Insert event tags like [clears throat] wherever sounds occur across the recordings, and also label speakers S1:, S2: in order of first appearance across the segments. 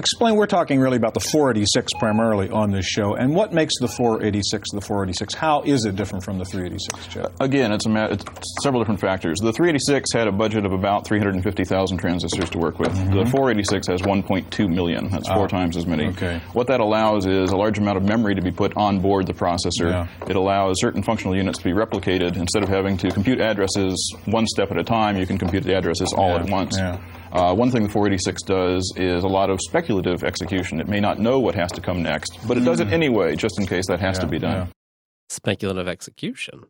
S1: Explain, we're talking really about the 486 primarily on this show, and what makes the 486 the 486? How is it different from the 386, Jeff?
S2: Again, it's, a ma- it's several different factors. The 386 had a budget of about 350,000 transistors to work with. Mm-hmm. The 486 has 1.2 million. That's four ah, times as many.
S1: okay.
S2: What that allows is a large amount of memory to be put on board the processor.
S1: Yeah.
S2: It allows certain functional units to be replicated. Instead of having to compute addresses one step at a time, you can compute the addresses all
S1: Yeah,
S2: at once.
S1: yeah.
S2: Uh, one thing the 486 does is a lot of speculative execution. It may not know what has to come next, but it does it anyway, just in case that has to be done.
S1: yeah.
S3: Speculative execution.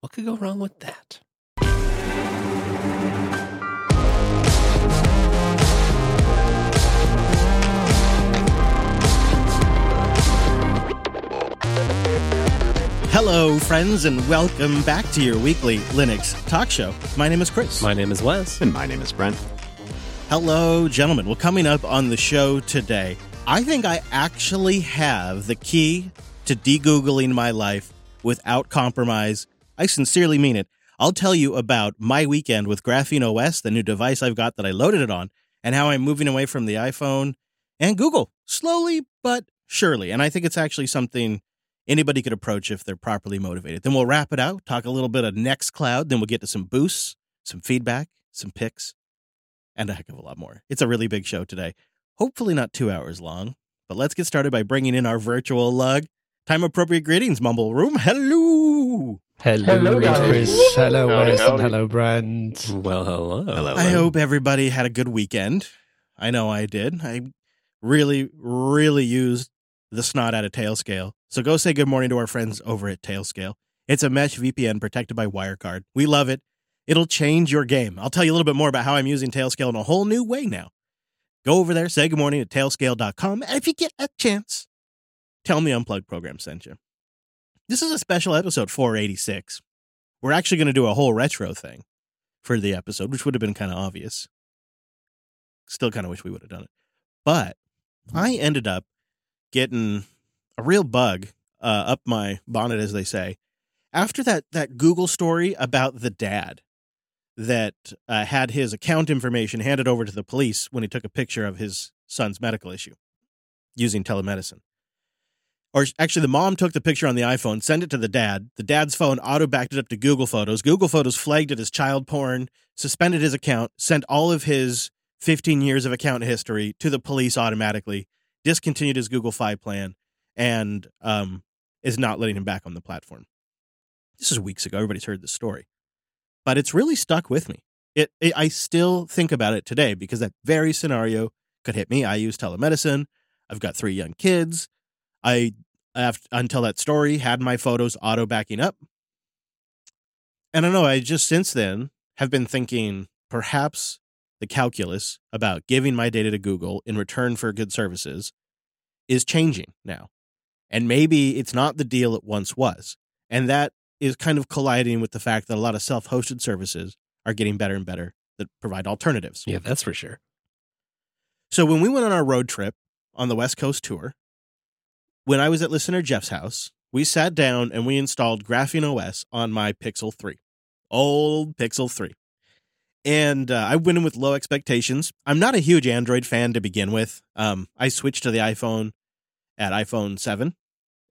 S3: What could go wrong with that?
S4: Hello, friends, and welcome back to your weekly Linux talk show. My name is Chris.
S3: My name is Wes.
S5: And my name is Brent.
S4: Hello, gentlemen. Well, coming up on the show today, I think I actually have the key to de-googling my life without compromise. I sincerely mean it. I'll tell you about my weekend with Graphene OS, the new device I've got that I loaded it on, and how I'm moving away from the iPhone and Google slowly but surely. And I think it's actually something anybody could approach if they're properly motivated. Then we'll wrap it out, talk a little bit of Nextcloud, then we'll get to some boosts, some feedback, some picks, and a heck of a lot more. It's a really big show today. Hopefully not two hours long, but let's get started by bringing in our virtual lug. Time appropriate greetings, Mumble Room. Hello.
S6: Hello, Chris. Hello,
S7: Howdy,
S6: Wes. And
S7: howdy.
S6: hello, Brent.
S3: Well, hello.
S5: Hello.
S4: I hope everybody had a good weekend. I know I did. I really, really used the snot out of Tailscale. So go say good morning to our friends over at Tailscale. It's a mesh VPN protected by WireGuard. We love it. It'll change your game. I'll tell you a little bit more about how I'm using Tailscale in a whole new way now. Go over there, say good morning at tailscale.com, and if you get a chance, tell me Unplugged Program sent you. This is a special episode 486. We're actually going to do a whole retro thing for the episode, which would have been kind of obvious. Still kind of wish we would have done it. But I ended up getting a real bug uh, up my bonnet, as they say, after that, that Google story about the dad that uh, had his account information handed over to the police when he took a picture of his son's medical issue using telemedicine. Or actually, the mom took the picture on the iPhone, sent it to the dad. The dad's phone auto backed it up to Google Photos. Google Photos flagged it as child porn, suspended his account, sent all of his 15 years of account history to the police automatically, discontinued his Google Fi plan, and um, is not letting him back on the platform. This is weeks ago. Everybody's heard this story, but it's really stuck with me. It, it I still think about it today because that very scenario could hit me. I use telemedicine. I've got three young kids. I have, until that story had my photos auto backing up. And I know, I just since then have been thinking perhaps the calculus about giving my data to Google in return for good services is changing now. And maybe it's not the deal it once was. And that is kind of colliding with the fact that a lot of self hosted services are getting better and better that provide alternatives.
S3: Yeah, that's for sure.
S4: So when we went on our road trip on the West Coast tour, when I was at listener Jeff's house, we sat down and we installed Graphene OS on my Pixel 3. Old Pixel 3. And uh, I went in with low expectations. I'm not a huge Android fan to begin with. Um, I switched to the iPhone at iPhone 7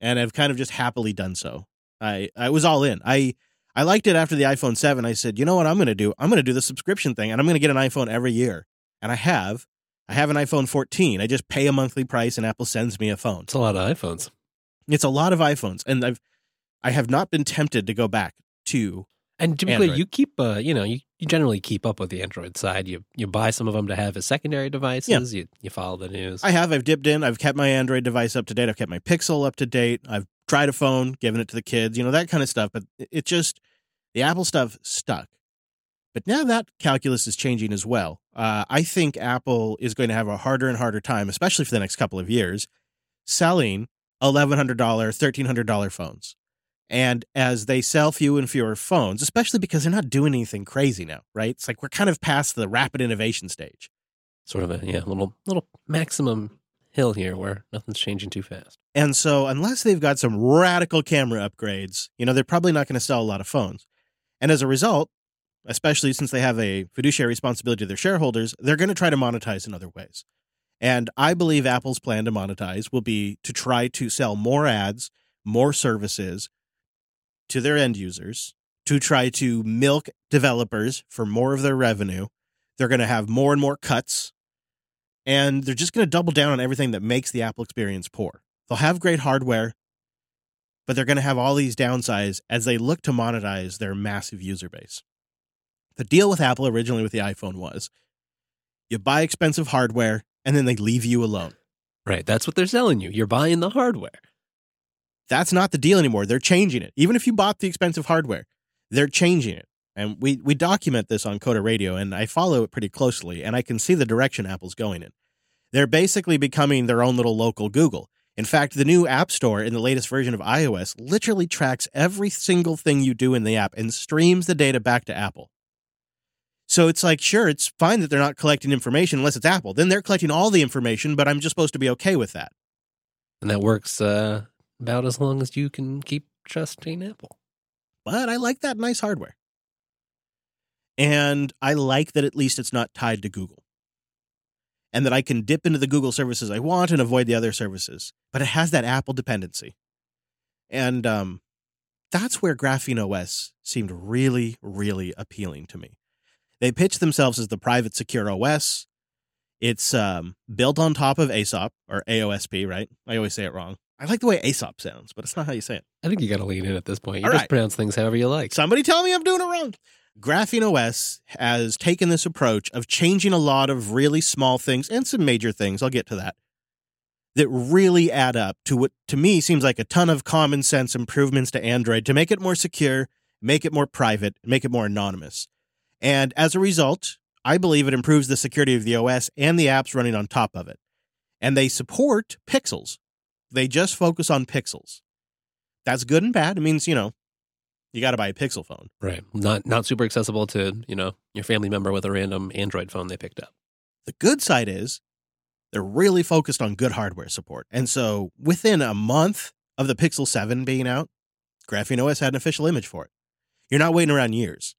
S4: and I've kind of just happily done so. I, I was all in. I I liked it after the iPhone 7. I said, you know what I'm going to do? I'm going to do the subscription thing and I'm going to get an iPhone every year. And I have. I have an iPhone 14. I just pay a monthly price and Apple sends me a phone.
S3: It's a lot of iPhones.
S4: It's a lot of iPhones, and I've I have not been tempted to go back to.
S3: And to be clear, you keep, uh, you know, you, you generally keep up with the Android side. You you buy some of them to have as secondary devices. Yeah. You you follow the news.
S4: I have. I've dipped in. I've kept my Android device up to date. I've kept my Pixel up to date. I've tried a phone, given it to the kids, you know that kind of stuff. But it- just the Apple stuff stuck. But now that calculus is changing as well. Uh, I think Apple is going to have a harder and harder time, especially for the next couple of years, selling eleven hundred dollar, thirteen hundred dollar phones. And as they sell fewer and fewer phones, especially because they're not doing anything crazy now, right? It's like we're kind of past the rapid innovation stage.
S3: sort of a yeah little little maximum hill here where nothing's changing too fast.
S4: And so, unless they've got some radical camera upgrades, you know, they're probably not going to sell a lot of phones. And as a result, especially since they have a fiduciary responsibility to their shareholders, they're going to try to monetize in other ways. And I believe Apple's plan to monetize will be to try to sell more ads, more services to their end users, to try to milk developers for more of their revenue. They're going to have more and more cuts, and they're just going to double down on everything that makes the Apple experience poor. They'll have great hardware, but they're going to have all these downsides as they look to monetize their massive user base. The deal with Apple originally with the iPhone was you buy expensive hardware and then they leave you alone.
S3: Right. That's what they're selling you. You're buying the hardware.
S4: That's not the deal anymore. They're changing it. Even if you bought the expensive hardware, they're changing it. And we, we document this on Coder Radio, and I follow it pretty closely, and I can see the direction Apple's going in. They're basically becoming their own little local Google. In fact, the new App Store in the latest version of iOS literally tracks every single thing you do in the app and streams the data back to Apple. So it's like, sure, it's fine that they're not collecting information unless it's Apple. Then they're collecting all the information, but I'm just supposed to be okay with that.
S3: And that works uh, about as long as you can keep trusting Apple.
S4: But I like that nice hardware. And I like that at least it's not tied to Google. And that I can dip into the Google services I want and avoid the other services. But it has that Apple dependency. And um, that's where Graphene OS seemed really, really appealing to me. They pitch themselves as the private secure OS. It's um, built on top of ASOP or AOSP, right? I always say it wrong. I like the way ASOP sounds, but it's not how you say it.
S3: I think you got to lean in at this point. You
S4: All
S3: just
S4: right.
S3: pronounce things however you like.
S4: Somebody tell me I'm doing it wrong. Graphene OS has taken this approach of changing a lot of really small things and some major things. I'll get to that. That really add up to what to me seems like a ton of common sense improvements to Android to make it more secure, make it more private, make it more anonymous. And as a result, I believe it improves the security of the OS and the apps running on top of it. And they support pixels. They just focus on pixels. That's good and bad. It means, you know, you got to buy a Pixel phone.
S3: Right. Not not super accessible to, you know, your family member with a random Android phone they picked up.
S4: The good side is they're really focused on good hardware support. And so within a month of the Pixel 7 being out, Graphene OS had an official image for it. You're not waiting around years.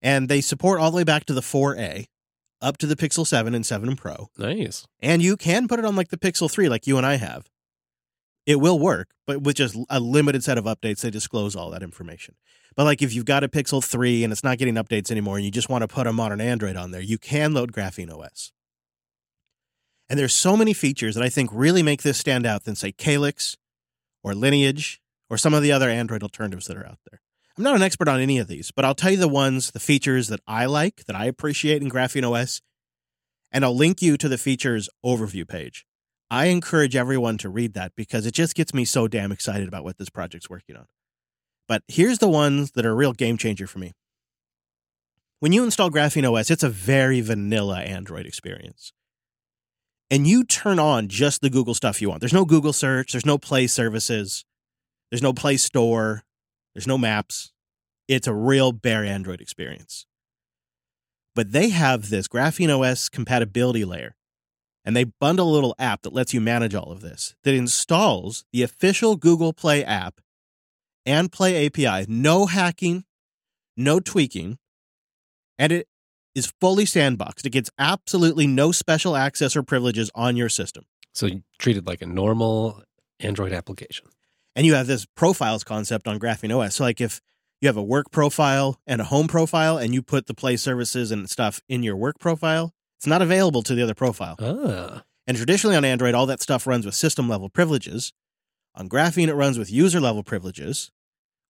S4: And they support all the way back to the 4A, up to the Pixel 7 and 7 Pro.
S3: Nice.
S4: And you can put it on like the Pixel 3, like you and I have. It will work, but with just a limited set of updates, they disclose all that information. But like if you've got a Pixel 3 and it's not getting updates anymore and you just want to put a modern Android on there, you can load Graphene OS. And there's so many features that I think really make this stand out than say Calyx or Lineage or some of the other Android alternatives that are out there. I'm not an expert on any of these, but I'll tell you the ones, the features that I like, that I appreciate in Graphene OS, and I'll link you to the features overview page. I encourage everyone to read that because it just gets me so damn excited about what this project's working on. But here's the ones that are a real game changer for me. When you install Graphene OS, it's a very vanilla Android experience. And you turn on just the Google stuff you want. There's no Google search, there's no Play services, there's no Play Store, there's no maps. It's a real bare Android experience. But they have this Graphene OS compatibility layer and they bundle a little app that lets you manage all of this that installs the official Google Play app and Play API. No hacking, no tweaking, and it is fully sandboxed. It gets absolutely no special access or privileges on your system.
S3: So you treat it like a normal Android application.
S4: And you have this profiles concept on Graphene OS. So, like if you have a work profile and a home profile, and you put the Play services and stuff in your work profile, it's not available to the other profile.
S3: Ah.
S4: And traditionally on Android, all that stuff runs with system level privileges. On Graphene, it runs with user level privileges,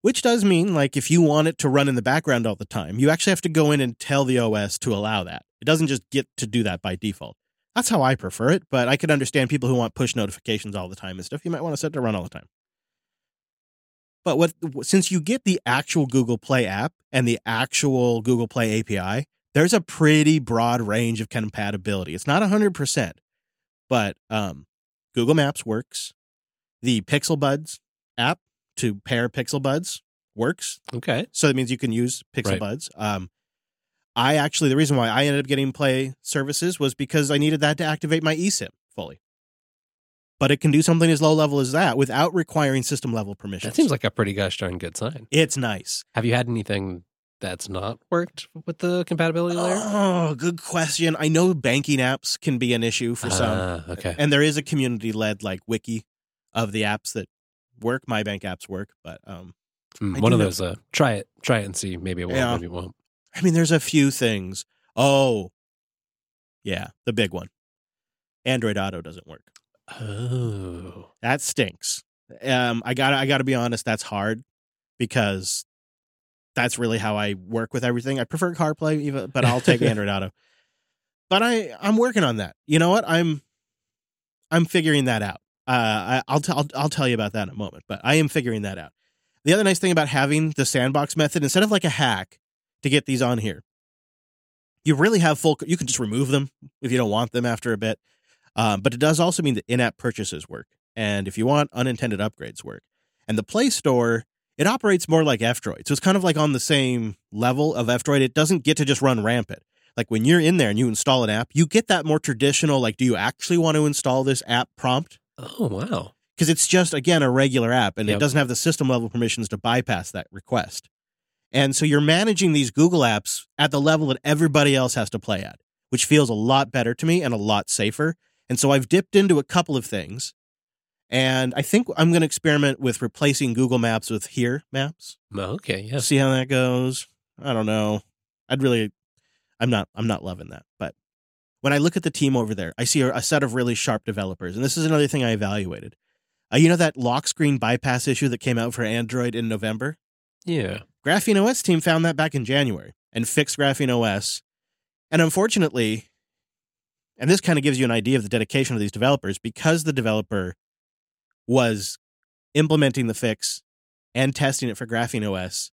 S4: which does mean, like, if you want it to run in the background all the time, you actually have to go in and tell the OS to allow that. It doesn't just get to do that by default. That's how I prefer it, but I could understand people who want push notifications all the time and stuff. You might want to set it to run all the time. But what since you get the actual Google Play app and the actual Google Play API, there's a pretty broad range of compatibility. It's not 100%, but um, Google Maps works. The Pixel Buds app to pair Pixel Buds works.
S3: Okay.
S4: So that means you can use Pixel
S3: Right.
S4: Buds. Um, I actually, the reason why I ended up getting Play services was because I needed that to activate my eSIM fully. But it can do something as low level as that without requiring system level permissions.
S3: That seems like a pretty gosh darn good sign.
S4: it's nice.
S3: Have you had anything that's not worked with the compatibility layer?
S4: Oh, good question. I know banking apps can be an issue for some.
S3: Ah, okay.
S4: And there is a community led like wiki of the apps that work. My bank apps work, but um
S3: Mm, one of
S4: know-
S3: those. Uh, try it. Try it and see. Maybe it will.
S4: Yeah.
S3: Maybe it won't.
S4: I mean there's a few things. Oh. Yeah, the big one. Android Auto doesn't work.
S3: Oh.
S4: That stinks. Um I got to I got to be honest, that's hard because that's really how I work with everything. I prefer CarPlay even but I'll take [laughs] Android Auto. But I I'm working on that. You know what? I'm I'm figuring that out. Uh, I, I'll, t- I'll I'll tell you about that in a moment, but I am figuring that out. The other nice thing about having the sandbox method, instead of like a hack to get these on here, you really have full. You can just remove them if you don't want them after a bit. Um, but it does also mean that in-app purchases work, and if you want unattended upgrades work, and the Play Store it operates more like F-Droid, so it's kind of like on the same level of F-Droid. It doesn't get to just run rampant. Like when you're in there and you install an app, you get that more traditional. Like, do you actually want to install this app prompt?
S3: Oh wow.
S4: because it's just again a regular app and it doesn't have the system level permissions to bypass that request. And so you're managing these Google apps at the level that everybody else has to play at, which feels a lot better to me and a lot safer. And so I've dipped into a couple of things. And I think I'm going to experiment with replacing Google Maps with Here Maps.
S3: Okay. Yeah.
S4: See how that goes. I don't know. I'd really I'm not I'm not loving that. But when I look at the team over there, I see a, a set of really sharp developers. And this is another thing I evaluated. Uh, you know that lock screen bypass issue that came out for Android in November?
S3: Yeah.
S4: Graphene OS team found that back in January and fixed Graphene OS. And unfortunately, and this kind of gives you an idea of the dedication of these developers, because the developer was implementing the fix and testing it for Graphene OS,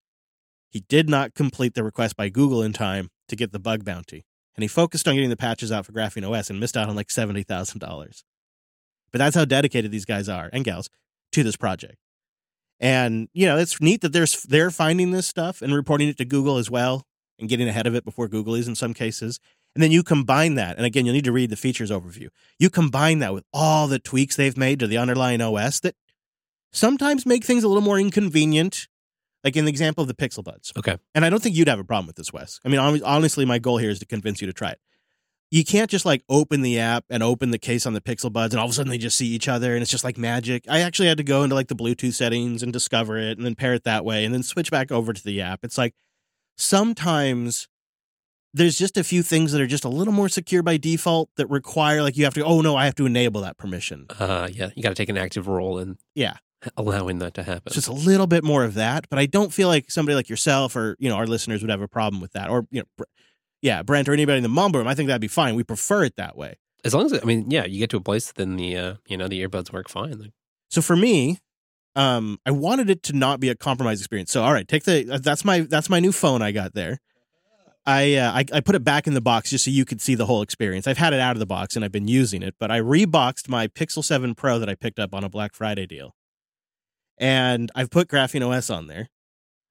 S4: he did not complete the request by Google in time to get the bug bounty. And he focused on getting the patches out for Graphene OS and missed out on like $70,000. But that's how dedicated these guys are and gals to this project. And you know, it's neat that there's they're finding this stuff and reporting it to Google as well and getting ahead of it before Google is in some cases. And then you combine that, and again, you'll need to read the features overview. You combine that with all the tweaks they've made to the underlying OS that sometimes make things a little more inconvenient. Like in the example of the Pixel Buds.
S3: Okay.
S4: And I don't think you'd have a problem with this, Wes. I mean, honestly, my goal here is to convince you to try it. You can't just like open the app and open the case on the Pixel Buds and all of a sudden they just see each other and it's just like magic. I actually had to go into like the Bluetooth settings and discover it and then pair it that way and then switch back over to the app. It's like sometimes there's just a few things that are just a little more secure by default that require like you have to, oh no, I have to enable that permission.
S3: Uh, yeah. You got to take an active role in
S4: Yeah. [laughs]
S3: allowing that to happen.
S4: Just a little bit more of that, but I don't feel like somebody like yourself or you know our listeners would have a problem with that, or you know, Br- yeah, Brent or anybody in the mumble room. I think that'd be fine. We prefer it that way.
S3: as long as I mean, yeah, you get to a place, then the uh, you know the earbuds work fine.
S4: So for me, um, I wanted it to not be a compromise experience. So all right, take the that's my that's my new phone I got there. I, uh, I I put it back in the box just so you could see the whole experience. I've had it out of the box and I've been using it, but I reboxed my Pixel 7 Pro that I picked up on a Black Friday deal. And I've put Graphene OS on there.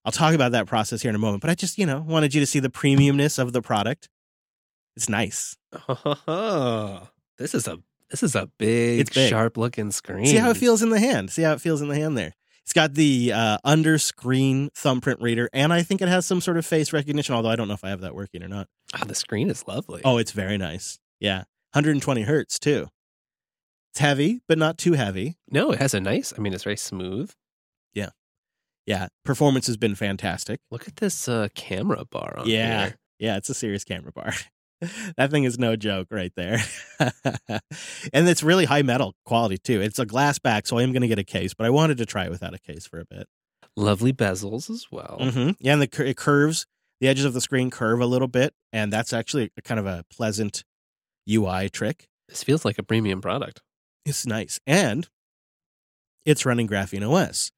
S4: I'll talk about that process here in a moment, but I just, you know, wanted you to see the premiumness of the product. It's nice. [laughs]
S3: this is a this is a big,
S4: big.
S3: sharp looking screen.
S4: See how it feels in the hand. See how it feels in the hand there. It's got the uh, under screen thumbprint reader, and I think it has some sort of face recognition, although I don't know if I have that working or not.
S3: Ah, the screen is lovely.
S4: Oh, it's very nice. Yeah. 120 hertz, too. It's heavy, but not too heavy.
S3: no, it has a nice. I mean, it's very smooth.
S4: Yeah, yeah. Performance has been fantastic.
S3: Look at this uh, camera bar on
S4: Yeah.
S3: here.
S4: Yeah, it's a serious camera bar. [laughs] [laughs] that thing is no joke right there. [laughs] and it's really high metal quality, too. It's a glass back, so I am going to get a case, but I wanted to try it without a case for a bit.
S3: Lovely bezels as well.
S4: hmm Yeah, and the it curves. The edges of the screen curve a little bit, and that's actually a kind of a pleasant UI trick.
S3: This feels like a premium product.
S4: It's nice, and it's running Graphene OS.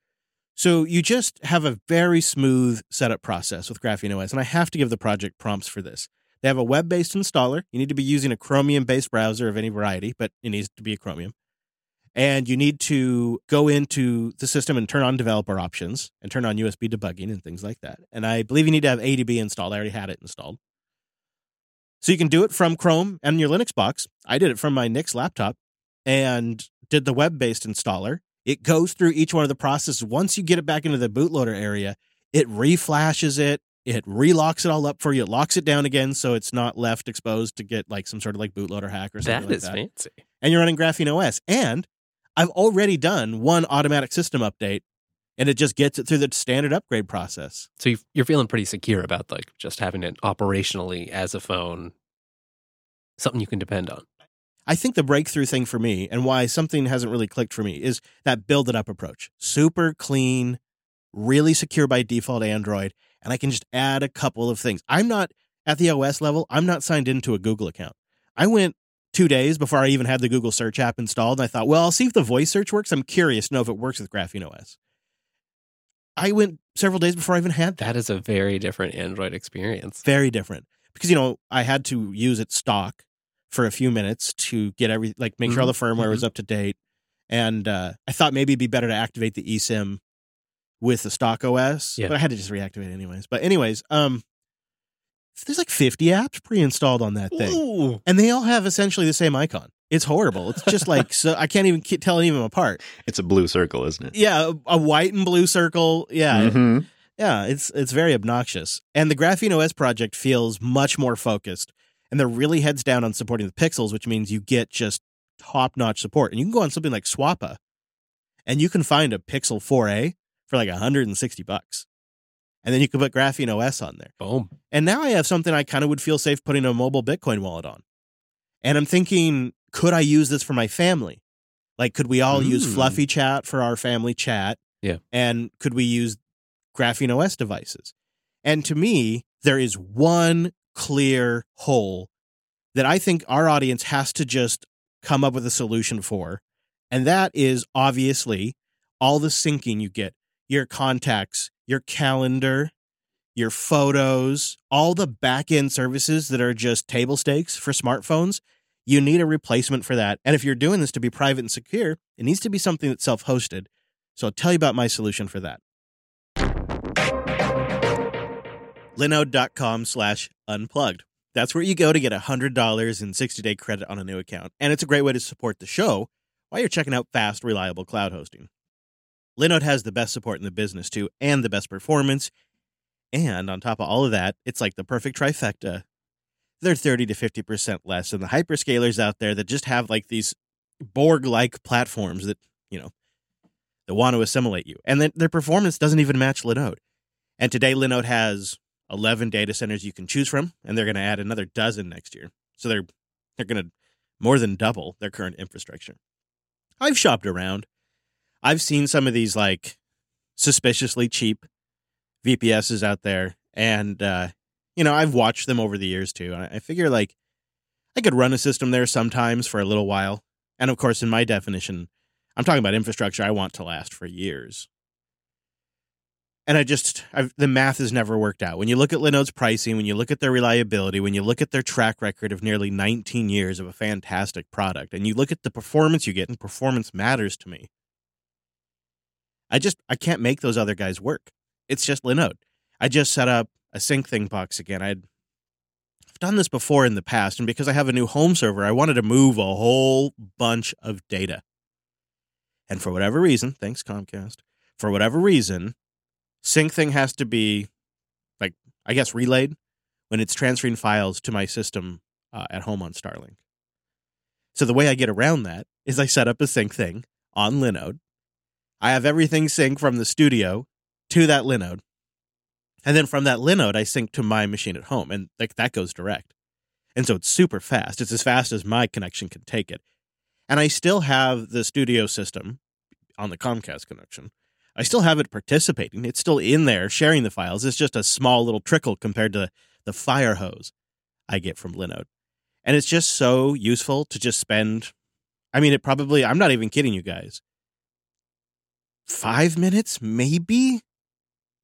S4: So you just have a very smooth setup process with Graphene OS, and I have to give the project prompts for this. They have a web-based installer. You need to be using a Chromium-based browser of any variety, but it needs to be a Chromium. And you need to go into the system and turn on developer options and turn on USB debugging and things like that. And I believe you need to have ADB installed. I already had it installed. So you can do it from Chrome and your Linux box. I did it from my Nix laptop and did the web-based installer. It goes through each one of the processes. Once you get it back into the bootloader area, it reflashes it It relocks it all up for you. It locks it down again so it's not left exposed to get like some sort of like bootloader hack or something
S3: That
S4: like
S3: is
S4: that.
S3: fancy.
S4: And you're running Graphene OS. And I've already done one automatic system update and it just gets it through the standard upgrade process.
S3: So you- you're feeling pretty secure about like just having it operationally as a phone, something you can depend on.
S4: I think the breakthrough thing for me and why something hasn't really clicked for me is that build it up approach. Super clean, really secure by default Android, and I can just add a couple of things. I'm not at the OS level, I'm not signed into a Google account. I went two days before I even had the Google search app installed, and I thought, well, I'll see if the voice search works. I'm curious to know if it works with Graphene OS. I went several days before I even had that.
S3: That is a very different Android experience.
S4: Very different. Because, you know, I had to use it stock for a few minutes to get every like make sure all the firmware was up to date. And uh, I thought maybe it'd be better to activate the eSIM with the stock OS,
S3: Yeah.
S4: but I had to just reactivate it anyways. But anyways, um, there's like 50 apps pre-installed on that thing,
S3: Ooh.
S4: and they all have essentially the same icon. It's horrible. It's just like so I can't even tell any of them apart.
S5: It's a blue circle, isn't it?
S4: Yeah, a, a white and blue circle. Yeah,
S5: Mhm.
S4: yeah, it's it's very obnoxious. And the Graphene OS project feels much more focused. And they're really heads down on supporting the pixels, which means you get just top notch support. And you can go on something like Swappa and you can find a Pixel 4a for like 160 bucks. And then you can put Graphene OS on there.
S3: Boom.
S4: And now I have something I kind of would feel safe putting a mobile Bitcoin wallet on. And I'm thinking, could I use this for my family? Like, could we all use
S3: Mm.
S4: FluffyChat for our family chat?
S3: Yeah.
S4: And could we use Graphene OS devices? And to me, there is one clear hole that I think our audience has to just come up with a solution for. And that is obviously all the syncing you get your contacts, your calendar, your photos, all the back end services that are just table stakes for smartphones. You need a replacement for that. And if you're doing this to be private and secure, it needs to be something that's self hosted. So I'll tell you about my solution for that. Linode.com slash unplugged. That's where you go to get $100 in 60 day credit on a new account. And it's a great way to support the show while you're checking out fast, reliable cloud hosting. Linode has the best support in the business too, and the best performance. And on top of all of that, it's like the perfect trifecta. They're 30 to 50% less than the hyperscalers out there that just have like these Borg like platforms that, you know, that want to assimilate you. And then their performance doesn't even match Linode. And today, Linode has 11 data centers you can choose from, and they're going to add another dozen next year. So they're they're going to more than double their current infrastructure. I've shopped around. I've seen some of these like suspiciously cheap VPSs out there, and uh, you know I've watched them over the years too. I figure like I could run a system there sometimes for a little while, and of course, in my definition, I'm talking about infrastructure I want to last for years and I just I've, the math has never worked out. When you look at Linode's pricing, when you look at their reliability, when you look at their track record of nearly 19 years of a fantastic product, and you look at the performance you get, and performance matters to me. I just I can't make those other guys work. It's just Linode. I just set up a Syncthing box again. I'd I've done this before in the past, and because I have a new home server, I wanted to move a whole bunch of data. And for whatever reason, thanks Comcast, for whatever reason, Syncthing has to be like I guess relayed when it's transferring files to my system uh, at home on Starlink. So the way I get around that is I set up a Syncthing on Linode. I have everything sync from the studio to that Linode. And then from that Linode, I sync to my machine at home, and like that goes direct. And so it's super fast. It's as fast as my connection can take it. And I still have the studio system on the Comcast connection. I still have it participating. It's still in there sharing the files. It's just a small little trickle compared to the fire hose I get from Linode. And it's just so useful to just spend. I mean, it probably, I'm not even kidding you guys. Five minutes, maybe?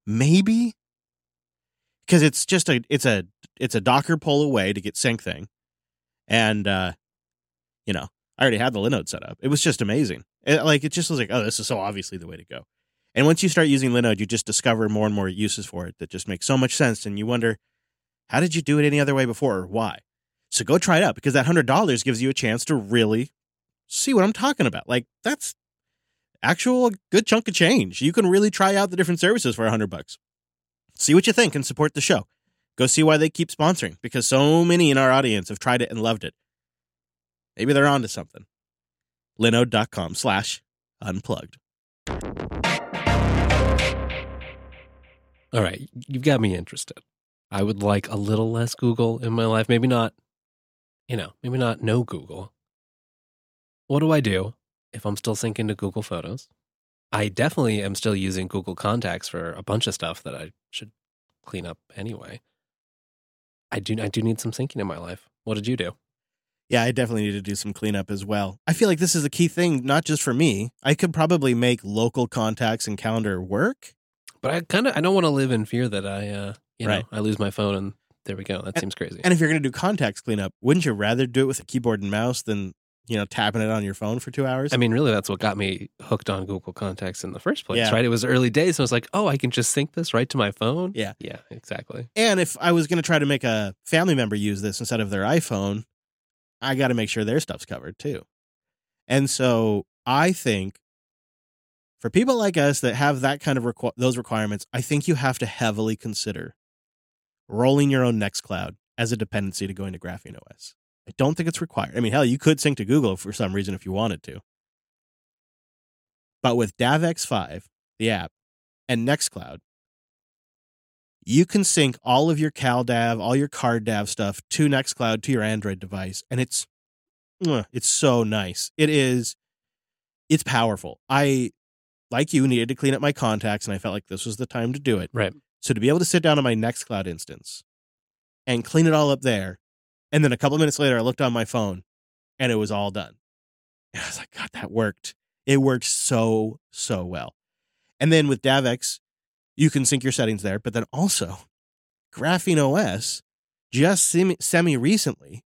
S4: Maybe? Because it's just a, it's a, it's a Docker pull away to get Syncthing. And, uh, you know, I already had the Linode set up. It was just amazing. It, like, it just was like, oh, this is so obviously the way to go. And once you start using Linode, you just discover more and more uses for it that just make so much sense. And you wonder, how did you do it any other way before or why? So go try it out because that $100 gives you a chance to really see what I'm talking about. Like, that's actual good chunk of change. You can really try out the different services for 100 bucks. See what you think and support the show. Go see why they keep sponsoring because so many in our audience have tried it and loved it. Maybe they're onto something. Linode.com slash unplugged.
S3: All right, you've got me interested. I would like a little less Google in my life. Maybe not, you know, maybe not no Google. What do I do if I'm still syncing to Google Photos? I definitely am still using Google Contacts for a bunch of stuff that I should clean up anyway. I do I do need some syncing in my life. What did you do?
S4: Yeah, I definitely need to do some cleanup as well. I feel like this is a key thing, not just for me. I could probably make local contacts and calendar work.
S3: But I kind of I don't want to live in fear that I uh you
S4: Right.
S3: know I lose my phone and there we go. That seems crazy.
S4: And if you're going to do contacts cleanup, wouldn't you rather do it with a keyboard and mouse than, you know, tapping it on your phone for two hours?
S3: I mean, really, that's what got me hooked on Google Contacts in the first place,
S4: Yeah.
S3: right? It was early days, so I was like, oh, I can just sync this right to my phone.
S4: Yeah.
S3: yeah, exactly.
S4: And if I was going to try to make a family member use this instead of their iPhone, I got to make sure their stuff's covered too. And so I think for people like us that have that kind of requ- those requirements, I think you have to heavily consider rolling your own Nextcloud as a dependency to going to Graphene OS. I don't think it's required. I mean, hell, you could sync to Google for some reason if you wanted to. But with DavX5, the app, and Nextcloud, you can sync all of your CalDAV, all your CardDAV stuff to Nextcloud to your Android device, and it's it's so nice. It is, it's powerful. I, like you, needed to clean up my contacts, and I felt like this was the time to do it.
S3: Right.
S4: So to be able to sit down on my Nextcloud instance and clean it all up there, and then a couple minutes later, I looked on my phone, and it was all done. And I was like, God, that worked. It worked so so well. And then with DavX, you can sync your settings there, but then also Graphene OS just semi recently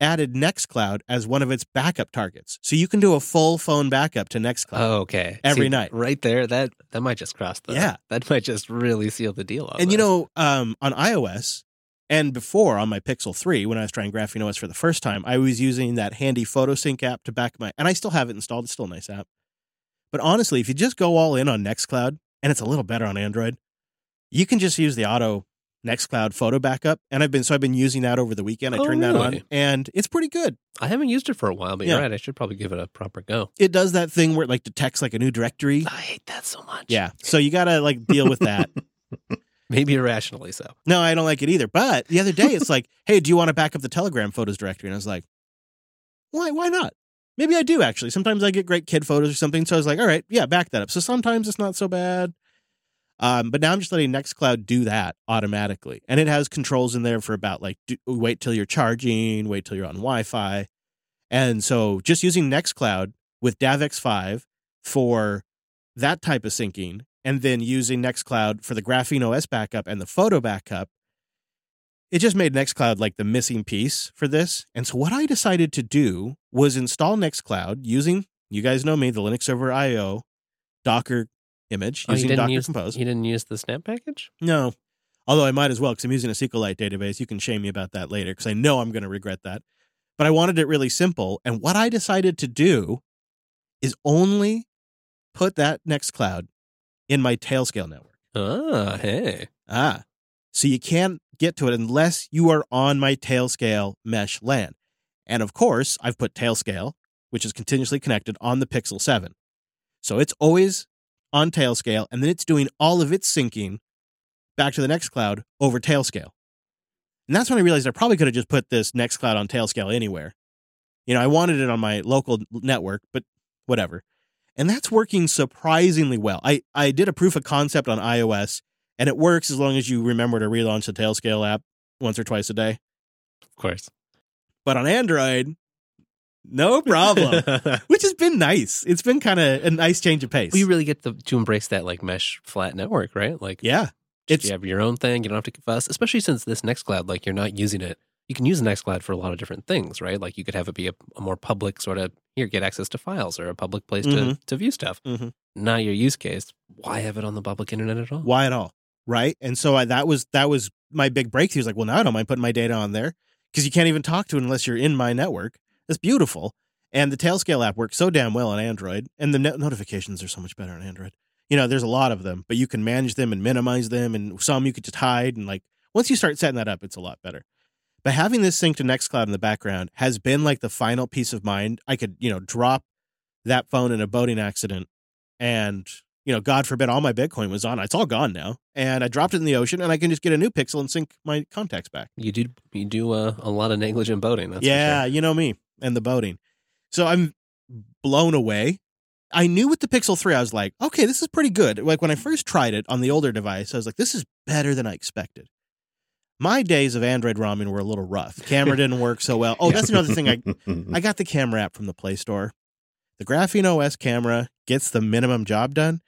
S4: added Nextcloud as one of its backup targets. So you can do a full phone backup to Nextcloud.
S3: Oh, okay.
S4: Every
S3: See,
S4: night.
S3: right there. That that might just cross the.
S4: Yeah.
S3: that might just really seal the deal.
S4: and you know, um, on iOS and before on my Pixel 3, when I was trying Graphene OS for the first time, I was using that handy PhotoSync app to back my, and I still have it installed. It's still a nice app. But honestly, if you just go all in on Nextcloud, and it's a little better on Android, you can just use the auto Nextcloud photo backup. And I've been, so I've been using that over the weekend. I
S3: Oh,
S4: turned that on and it's pretty good.
S3: I haven't used it for a while, but
S4: Yeah.
S3: you're right. I should probably give it a proper go.
S4: It does that thing where it like detects like a new directory.
S3: I hate that so much.
S4: Yeah. So you got to like deal with that. [laughs] [laughs]
S3: maybe irrationally so.
S4: No, I don't like it either. But the other day, it's like, [laughs] hey, do you want to back up the Telegram photos directory? And I was like, why? Why not? Maybe I do actually. Sometimes I get great kid photos or something. So I was like, all right, yeah, back that up. So sometimes it's not so bad. Um, but now I'm just letting Nextcloud do that automatically, and it has controls in there for about like do, wait till you're charging, wait till you're on Wi-Fi, and so just using Nextcloud with DavX5 for that type of syncing, and then using Nextcloud for the Graphene OS backup and the photo backup, it just made Nextcloud like the missing piece for this. And so what I decided to do was install Nextcloud using, you guys know me, the Linux server IO Docker image
S3: Oh,
S4: using Docker
S3: use
S4: Compose.
S3: you didn't use the Snap package.
S4: No. Although I might as well because I'm using a SQLite database. You can shame me about that later because I know I'm going to regret that. But I wanted it really simple. And what I decided to do is only put that Nextcloud in my Tailscale network.
S3: Ah, hey.
S4: Ah. So you can't get to it unless you are on my Tailscale mesh LAN. And of course, I've put Tailscale, which is continuously connected, on the Pixel 7. So it's always on Tailscale, and then it's doing all of its syncing back to the Nextcloud over Tailscale. And that's when I realized I probably could have just put this Nextcloud on Tailscale anywhere. You know, I wanted it on my local network, but whatever. And that's working surprisingly well. I, I did a proof of concept on iOS, and it works as long as you remember to relaunch the Tailscale app once or twice a day.
S3: Of course.
S4: But on Android, no problem, [laughs] which has been nice. It's been kind of a nice change of pace.
S3: we really get to, to embrace that like mesh flat network, right? Like
S4: yeah, it's
S3: you have your own thing. You don't have to fuss, especially since this Nextcloud, like you're not using it. You can use the Nextcloud for a lot of different things, right? Like you could have it be a, a more public sort of here, get access to files or a public place to,
S4: Mhm.
S3: to view stuff.
S4: Mhm.
S3: Not your use case. Why have it on the public internet at all?
S4: why at all, right? And so I, that was that was my big breakthrough. It's like, well, now I don't mind putting my data on there because you can't even talk to it unless you're in my network. It's beautiful, and the Tailscale app works so damn well on Android, and the no- notifications are so much better on Android. you know, there's a lot of them, but you can manage them and minimize them, and some you could just hide. And like once you start setting that up, it's a lot better. But having this sync to Nextcloud in the background has been like the final peace of mind. I could, you know, drop that phone in a boating accident and, you know, God forbid all my Bitcoin was on. It's all gone now. And I dropped it in the ocean and I can just get a new pixel and sync my contacts back.
S3: You do you do uh, a lot of negligent boating. That's
S4: yeah,
S3: sure.
S4: you know me and the boating. So I'm blown away. I knew with the Pixel 3, I was like, okay, this is pretty good. Like when I first tried it on the older device, I was like, this is better than I expected. My days of Android ROMing were a little rough. Camera didn't work so well. Oh, that's another thing. I, [laughs] I got the camera app from the Play Store. The Graphene OS camera gets the minimum job done,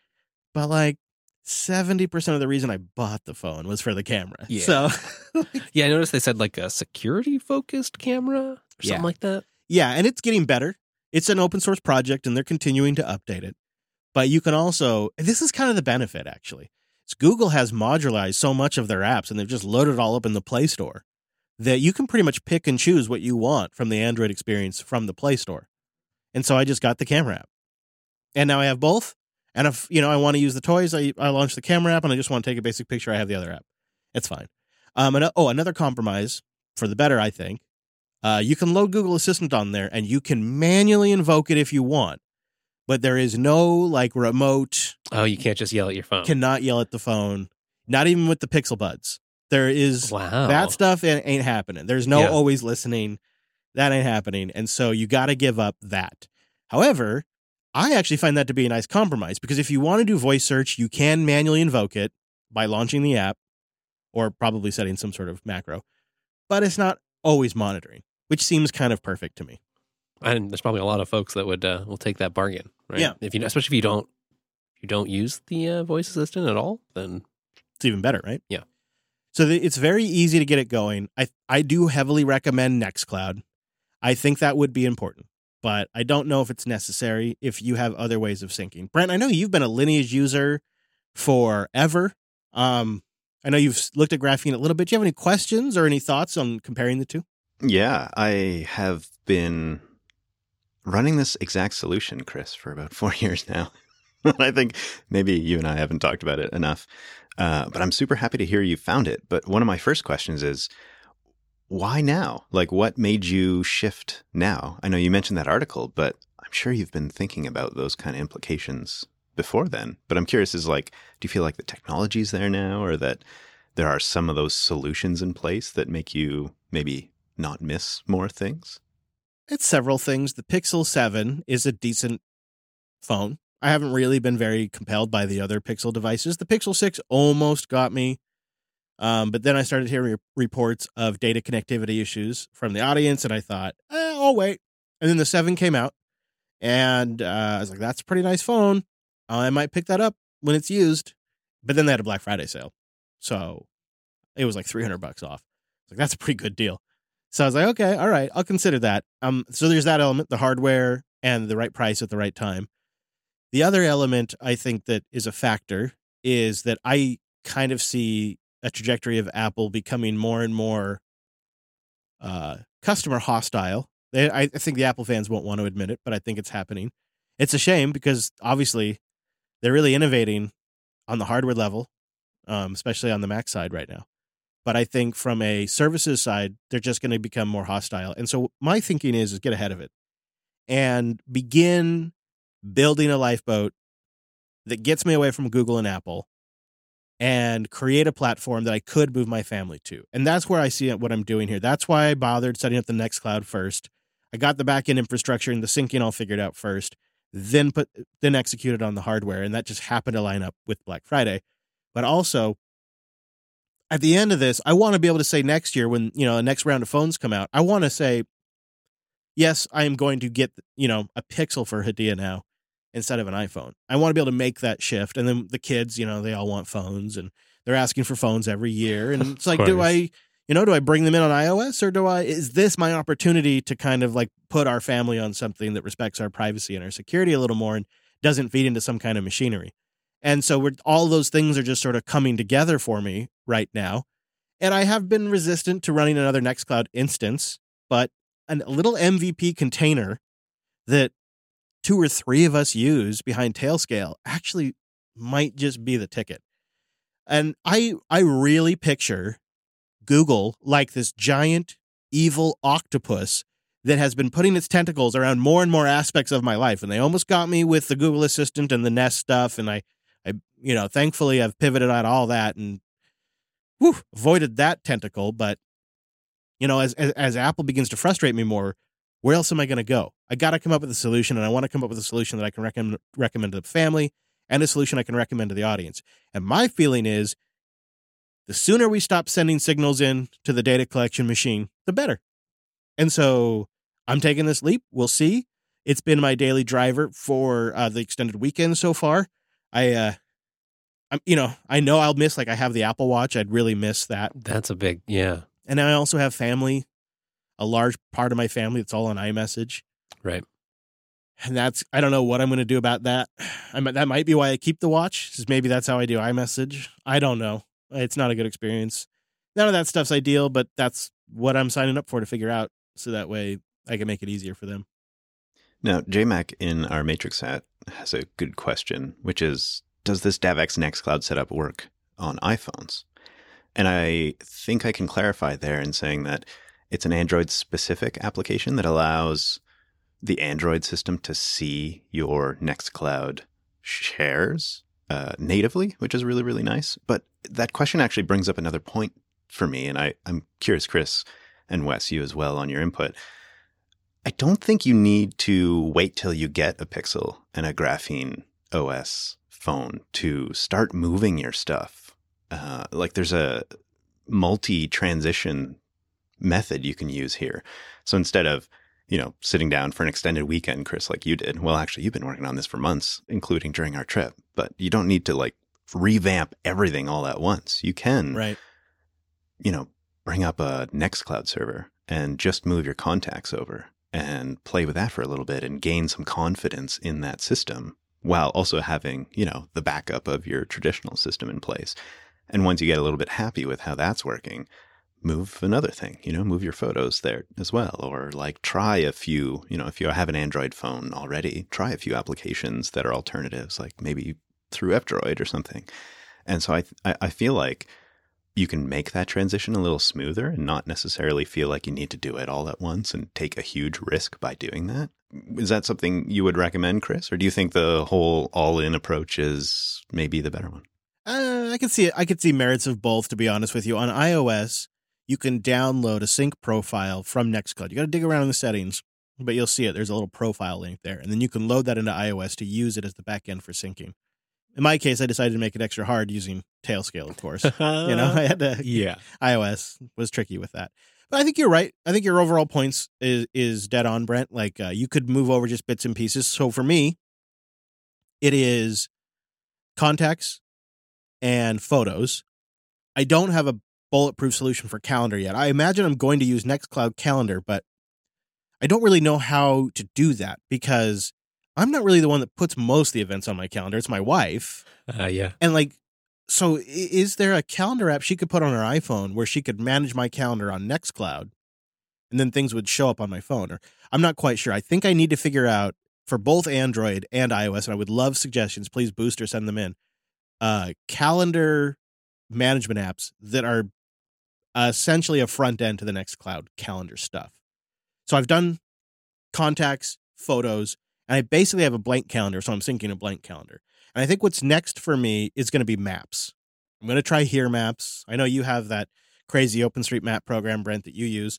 S4: but like 70% of the reason I bought the phone was for the camera.
S3: Yeah.
S4: So, [laughs]
S3: Yeah, I noticed they said like a security focused camera or something
S4: Yeah.
S3: like that.
S4: yeah, and it's getting better. It's an open source project and they're continuing to update it. But you can also, this is kind of the benefit actually. Google has modularized so much of their apps and they've just loaded it all up in the Play Store that you can pretty much pick and choose what you want from the Android experience from the Play Store. And so I just got the camera app. And now I have both. And if, you know, I want to use the toys, I, I launch the camera app and I just want to take a basic picture, I have the other app. It's fine. Um, and, oh, another compromise for the better, I think. Uh, you can load Google Assistant on there and you can manually invoke it if you want. But there is no like remote,
S3: Oh, you can't just yell at your phone.
S4: cannot yell at the phone, not even with the Pixel Buds. There is
S3: wow.
S4: that stuff ain't ain't happening. There's no
S3: Yeah.
S4: always listening. That ain't happening. And so you got to give up that. However, I actually find that to be a nice compromise because if you want to do voice search, you can manually invoke it by launching the app or probably setting some sort of macro, but it's not always monitoring, which seems kind of perfect to me.
S3: and there's probably a lot of folks that would uh, will take that bargain, right?
S4: Yeah.
S3: If you especially if you don't if you don't use the uh, voice assistant at all, then
S4: It's even better, right?
S3: Yeah.
S4: So the, it's very easy to get it going. I I do heavily recommend Nextcloud. I think that would be important, but I don't know if it's necessary if you have other ways of syncing. Brent, I know you've been a Lineage user forever. Um, I know you've looked at Graphene a little bit. Do you have any questions or any thoughts on comparing the two?
S5: Yeah, I have been running this exact solution, Chris, for about [laughs] four years now. [laughs] I think maybe you and I haven't talked about it enough, uh, but I'm super happy to hear you found it. But one of my first questions is, why now? Like, what made you shift now? I know you mentioned that article, but I'm sure you've been thinking about those kind of implications before then. But I'm curious, is like, do you feel like the technology's there now, or that there are some of those solutions in place that make you maybe not miss more things?
S4: It's several things. The Pixel 7 is a decent phone. I haven't really been very compelled by the other Pixel devices. The Pixel 6 almost got me. Um, but then I started hearing reports of data connectivity issues from the audience, and I thought, eh, I'll wait. And then the 7 came out, and uh, I was like, that's a pretty nice phone. I might pick that up when it's used. But then they had a Black Friday sale. So it was like 300 bucks off. Like, that's a pretty good deal. So I was like, okay, all right, I'll consider that. Um, so there's that element, the hardware and the right price at the right time. The other element I think that is a factor is that I kind of see a trajectory of Apple becoming more and more uh, customer hostile. They, I I think the Apple fans won't want to admit it, but I think it's happening. It's a shame because obviously they're really innovating on the hardware level, um, especially on the Mac side right now. But I think from a services side, they're just going to become more hostile. And so my thinking is, is get ahead of it and begin building a lifeboat that gets me away from Google and Apple and create a platform that I could move my family to. And that's where I see what I'm doing here. That's why I bothered setting up the Nextcloud first. I got the backend infrastructure and the syncing all figured out first, then put then executed on the hardware. And that just happened to line up with Black Friday. But also at the end of this, I want to be able to say next year when, you know, the next round of phones come out, I want to say, yes, I am going to get, you know, a Pixel for Hadia now instead of an iPhone. I want to be able to make that shift. And then the kids, you know, they all want phones and they're asking for phones every year. And [laughs] it's like, do. I, you know, do I bring them in on iOS or do I, is this my opportunity to kind of like put our family on something that respects our privacy and our security a little more and doesn't feed into some kind of machinery? And so we're, all those things are just sort of coming together for me right now. And I have been resistant to running another Nextcloud instance, but a little MVP container that two or three of us use behind Tailscale actually might just be the ticket. And I I really picture Google like this giant evil octopus that has been putting its tentacles around more and more aspects of my life. And they almost got me with the Google Assistant and the Nest stuff. And I, I you know, thankfully I've pivoted out all that and whew, avoided that tentacle. But you know, as, as as Apple begins to frustrate me more, where else am I going to go? I got to come up with a solution, and I want to come up with a solution that I can recommend recommend to the family and a solution I can recommend to the audience. And my feeling is, the sooner we stop sending signals in to the data collection machine, the better. And so I'm taking this leap. We'll see. It's been my daily driver for uh, the extended weekend so far. I, uh, I'm, you know, I know I'll miss like I have the Apple Watch. I'd really miss that.
S3: That's a big yeah.
S4: And I also have family, a large part of my family that's all on iMessage.
S3: Right.
S4: And that's I don't know what I'm going to do about that. [sighs] I might, that might be why I keep the watch. Is maybe that's how I do iMessage. I don't know. It's not a good experience. None of that stuff's ideal, but that's what I'm signing up for to figure out, so that way I can make it easier for them.
S5: Now, JMac in our Matrix hat has a good question, which is Does this DAVX Nextcloud setup work on iPhones? And I think I can clarify there in saying that it's an Android specific application that allows the Android system to see your Nextcloud shares uh, natively, which is really, really nice. But that question actually brings up another point for me. And I, I'm curious, Chris and Wes, you as well, on your input. I don't think you need to wait till you get a Pixel and a Graphene OS phone to start moving your stuff. Uh, like there's a multi transition method you can use here. So instead of, you know, sitting down for an extended weekend, Chris, like you did, well, actually, you've been working on this for months, including during our trip, but you don't need to like revamp everything all at once. You can,
S4: Right.
S5: you know, bring up a Nextcloud server and just move your contacts over and play with that for a little bit and gain some confidence in that system while also having, you know, the backup of your traditional system in place. And once you get a little bit happy with how that's working, move another thing, you know, move your photos there as well. Or like try a few, you know, if you have an Android phone already, try a few applications that are alternatives, like maybe through F-Droid or something. And so I, I feel like you can make that transition a little smoother and not necessarily feel like you need to do it all at once and take a huge risk by doing that. Is that something you would recommend, Chris? Or do you think the whole all in approach is maybe the better one?
S4: Uh, I could see I could see merits of both. To be honest with you, on iOS, you can download a sync profile from Nextcloud. You got to dig around in the settings, but you'll see it. There's a little profile link there, and then you can load that into iOS to use it as the backend for syncing. In my case, I decided to make it extra hard using Tailscale, of course. [laughs] you know, [laughs] I had to.
S3: yeah.
S4: iOS was tricky with that. But I think you're right. I think your overall points is is dead on, Brent. Like uh, you could move over just bits and pieces. So for me, it is contacts and photos. I don't have a bulletproof solution for calendar yet. I imagine I'm going to use Nextcloud Calendar, but I don't really know how to do that because I'm not really the one that puts most of the events on my calendar. It's my wife.
S3: Uh, yeah.
S4: And like, so is there a calendar app she could put on her iPhone where she could manage my calendar on Nextcloud and then things would show up on my phone? Or I'm not quite sure. I think I need to figure out for both Android and iOS, and I would love suggestions. Please boost or send them in. Uh, calendar management apps that are essentially a front end to the Nextcloud calendar stuff. So I've done contacts, photos, and I basically have a blank calendar. So I'm syncing a blank calendar. And I think what's next for me is going to be maps. I'm going to try Here Maps. I know you have that crazy OpenStreetMap program, Brent, that you use.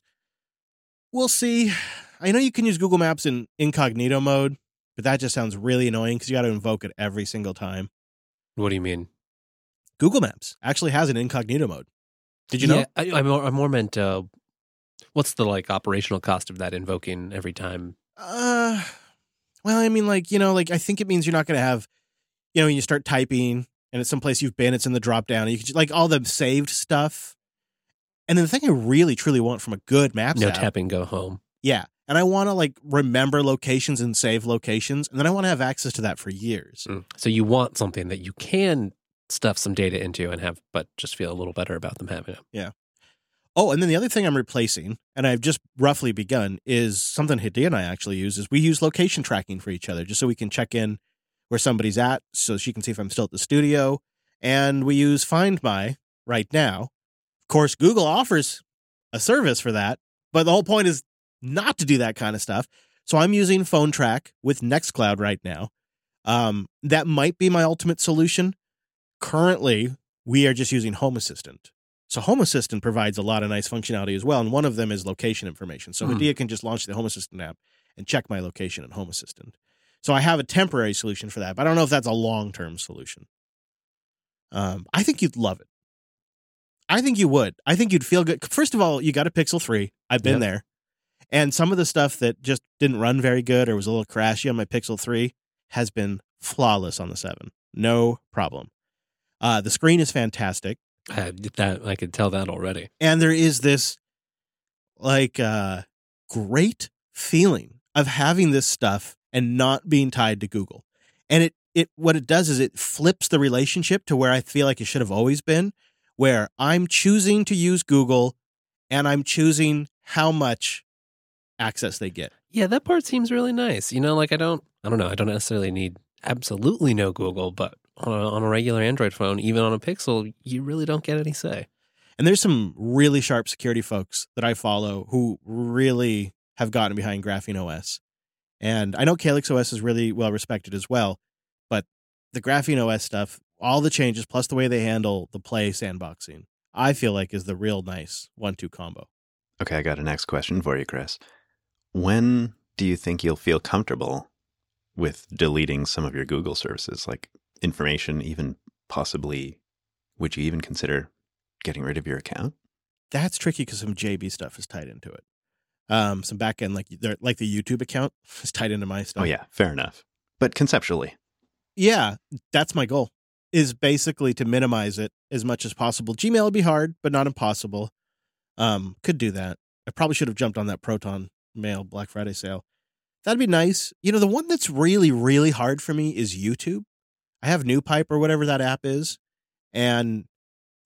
S4: We'll see. I know you can use Google Maps in incognito mode, but that just sounds really annoying because you got to invoke it every single time.
S3: What do you mean?
S4: Google Maps actually has an incognito mode. Did you know?
S3: I, I, more, I more meant uh, what's the like operational cost of that invoking every time?
S4: Uh, well, I mean, like you know, like I think it means you're not going to have, you know, when you start typing and it's someplace you've been, it's in the drop down. You could like all the saved stuff. And then the thing I really truly want from a good map
S3: No
S4: app,
S3: tap and go home.
S4: yeah, and I want to like remember locations and save locations, and then I want to have access to that for years.
S3: Mm. So you want something that you can stuff some data into and have, but just feel a little better about them having it. Yeah.
S4: Oh, and then the other thing I'm replacing, and I've just roughly begun, is something Hadea and I actually use. Is we use location tracking for each other, just so we can check in where somebody's at so she can see if I'm still at the studio. And we use Find My right now. Of course, Google offers a service for that, but the whole point is not to do that kind of stuff. So I'm using Phone Track with Nextcloud right now. Um, that might be my ultimate solution. Currently, we are just using Home Assistant. So Home Assistant provides a lot of nice functionality as well, and one of them is location information. So. Hadea can just launch the Home Assistant app and check my location in Home Assistant. So I have a temporary solution for that, but I don't know if that's a long term solution. Um, I think you'd love it. I think you would. I think you'd feel good. First of all, you got a Pixel 3. I've been
S3: Yep.
S4: there. And some of the stuff that just didn't run very good or was a little crashy on my Pixel 3 has been flawless on the 7. No problem. Uh, the screen is fantastic.
S3: I, that I could tell that already.
S4: And there is this like uh, great feeling of having this stuff and not being tied to Google. And it it what it does is it flips the relationship to where I feel like it should have always been, where I'm choosing to use Google and I'm choosing how much access they get.
S3: Yeah, that part seems really nice. You know, like I don't, I don't know, I don't necessarily need absolutely no Google, but on a, on a regular Android phone, even on a Pixel, you really don't get any say.
S4: And there's some really sharp security folks that I follow who really have gotten behind Graphene OS. And I know Calyx OS is really well respected as well, but the Graphene OS stuff, all the changes plus the way they handle the play sandboxing, I feel like is the real nice one-two combo.
S5: Okay, I got a next question for you, Chris. When do you think you'll feel comfortable with deleting some of your Google services, like information, even possibly, would you even consider getting rid of your account?
S4: That's tricky because some JB stuff is tied into it. Um, some back end like they're- like the YouTube account is tied into my stuff.
S5: Oh, yeah, fair enough. But conceptually,
S4: yeah, that's my goal. Is basically to minimize it as much as possible. Gmail would be hard, but not impossible. Um, could do that. I probably should have jumped on that Proton Mail Black Friday sale. That'd be nice. You know, the one that's really, really hard for me is YouTube. I have NewPipe or whatever that app is, and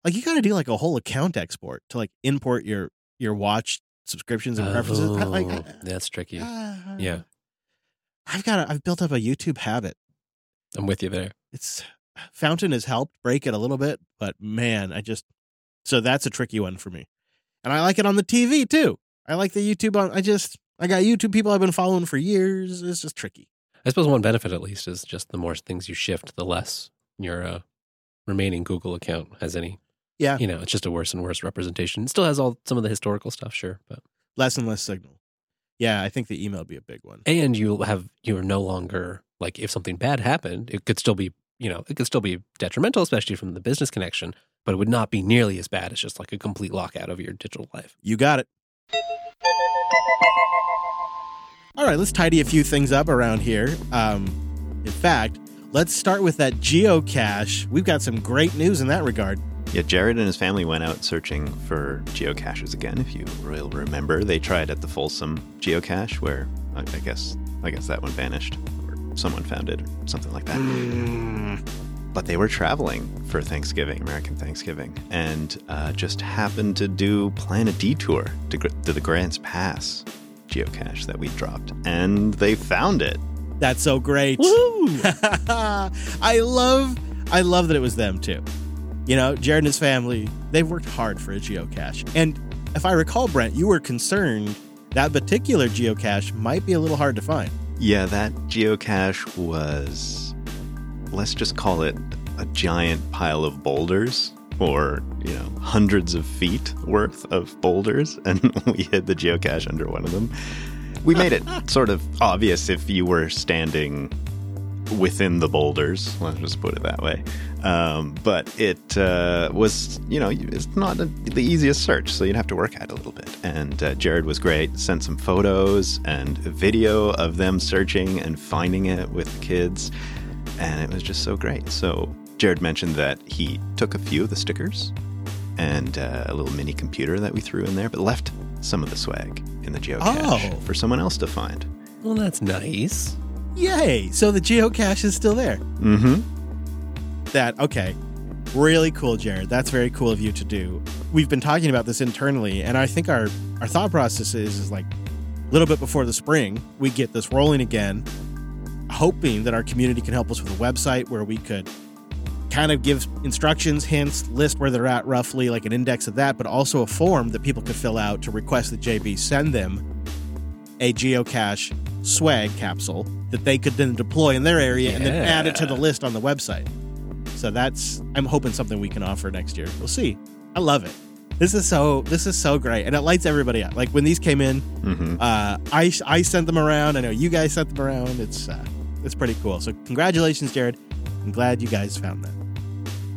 S4: like you got to do like a whole account export to like import your your watch subscriptions and preferences. I- like,
S3: Oh, that's tricky.
S4: ah.
S3: Yeah.
S4: I've got. A, I've built up a YouTube habit
S3: I'm with you there.
S4: it's Fountain has helped break it a little bit, but man, I just so that's a tricky one for me. And I like it on the TV too. I like the YouTube on I just I got YouTube people I've been following for years. It's just tricky.
S3: I suppose one benefit, at least, is just the more things you shift, the less your uh, remaining Google account has any.
S4: Yeah.
S3: You know, it's just a worse and worse representation. It still has all some of the historical stuff, sure, but
S4: Less and less signal. Yeah, I think the email would be a big one.
S3: and you have you are no longer like if something bad happened, it could still be you know it could still be detrimental, especially from the business connection, but it would not be nearly as bad as just like a complete lockout of your digital life.
S4: You got it. All right, let's tidy a few things up around here. Um, in fact, let's start with that geocache. We've got some great news in that regard.
S5: Yeah, Jared and his family went out searching for geocaches again. If you will remember, they tried at the Folsom geocache, where I, I guess I guess that one vanished, or someone found it, or something like that. But they were traveling for Thanksgiving, American Thanksgiving, and uh, just happened to do plan a detour to, to the Grants Pass geocache that we dropped, and they found it.
S4: That's so great. [laughs] I love I love that it was them too. You know, Jared and his family, they've worked hard for a geocache. And if I recall, Brent, you were concerned that particular geocache might be a little hard to find.
S5: Yeah, that geocache was, let's just call it a giant pile of boulders, or, you know, hundreds of feet worth of boulders, [laughs] and we hid the geocache under one of them. We made it [laughs] sort of obvious if you were standing within the boulders, let's just put it that way. Um, but it uh, was, you know, it's not a, the easiest search, so you'd have to work at it a little bit. And uh, Jared was great, sent some photos and video of them searching and finding it with the kids, and it was just so great. So Jared mentioned that he took a few of the stickers and uh, a little mini computer that we threw in there, but left some of the swag in the geocache
S4: Oh.
S5: for someone else to find.
S3: Well, that's nice.
S4: Yay! So the geocache is still there.
S5: Mm-hmm.
S4: That okay. Really cool, Jared. That's very cool of you to do. We've been talking about this internally, and I think our our thought process is, is like a little bit before the spring, we get this rolling again. hoping that our community can help us with a website where we could kind of give instructions, hints, list where they're at roughly, like an index of that, but also a form that people could fill out to request that JB send them a geocache swag capsule that they could then deploy in their area and then add it to the list on the website. So that's I'm hoping something we can offer next year. We'll see. I love it. This is so this is so great, and it lights everybody up. Like when these came in,
S5: hmm
S4: uh, I I sent them around. I know you guys sent them around. It's uh, it's pretty cool. So congratulations, Jared. I'm glad you guys found that.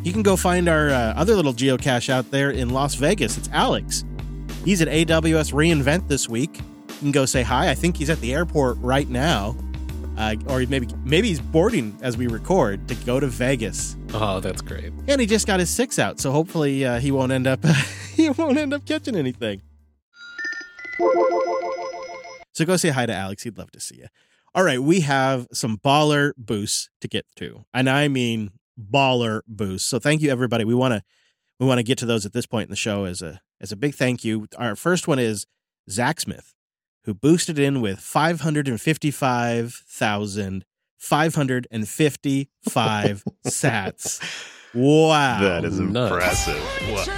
S4: You can go find our uh, other little geocache out there in Las Vegas. It's Alex. He's at AWS reInvent this week. You can go say hi. I think he's at the airport right now, uh, or maybe maybe he's boarding as we record to go to Vegas.
S3: Oh, that's great.
S4: And he just got his six out, so hopefully uh, he won't end up [laughs] he won't end up catching anything. So go say hi to Alex. He'd love to see you. All right, we have some baller boosts to get to, and I mean baller boosts. So thank you everybody. We want to we want to get to those at this point in the show as a as a big thank you. Our first one is Zach Smith, who boosted in with five hundred and fifty five thousand five hundred and fifty five [laughs] sats. Wow,
S5: That is
S3: Nice.
S5: impressive.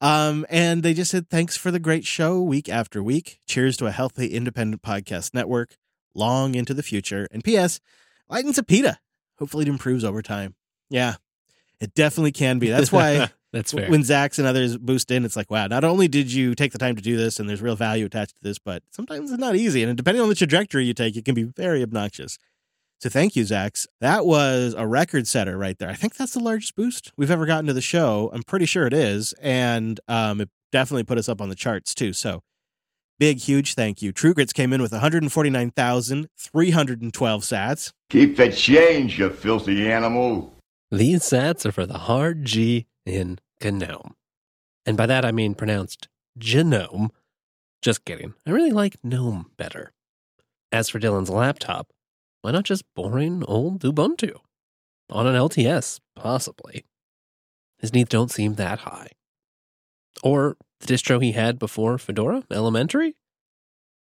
S4: Um, and they just said thanks for the great show week after week. Cheers to a healthy, independent podcast network long into the future. And P.S. Lightning's a pita. Hopefully, it improves over time. Yeah, it definitely can be. That's why [laughs]
S3: That's fair.
S4: when Zach's and others boost in, it's like, wow, not only did you take the time to do this and there's real value attached to this, but sometimes it's not easy. And depending on the trajectory you take, it can be very obnoxious. So thank you, Zax. That was a record setter right there. I think that's the largest boost we've ever gotten to the show. I'm pretty sure it is. And um, it definitely put us up on the charts too. So big, huge thank you. True Grits came in with 149,312 sats.
S7: Keep the change, you filthy animal.
S3: These sats are for the hard G in GNOME. And by that I mean pronounced genome. Just kidding. I really like GNOME better. As for Dylan's laptop, why not just boring old Ubuntu? On an LTS, possibly. His needs don't seem that high. Or the distro he had before Fedora, Elementary?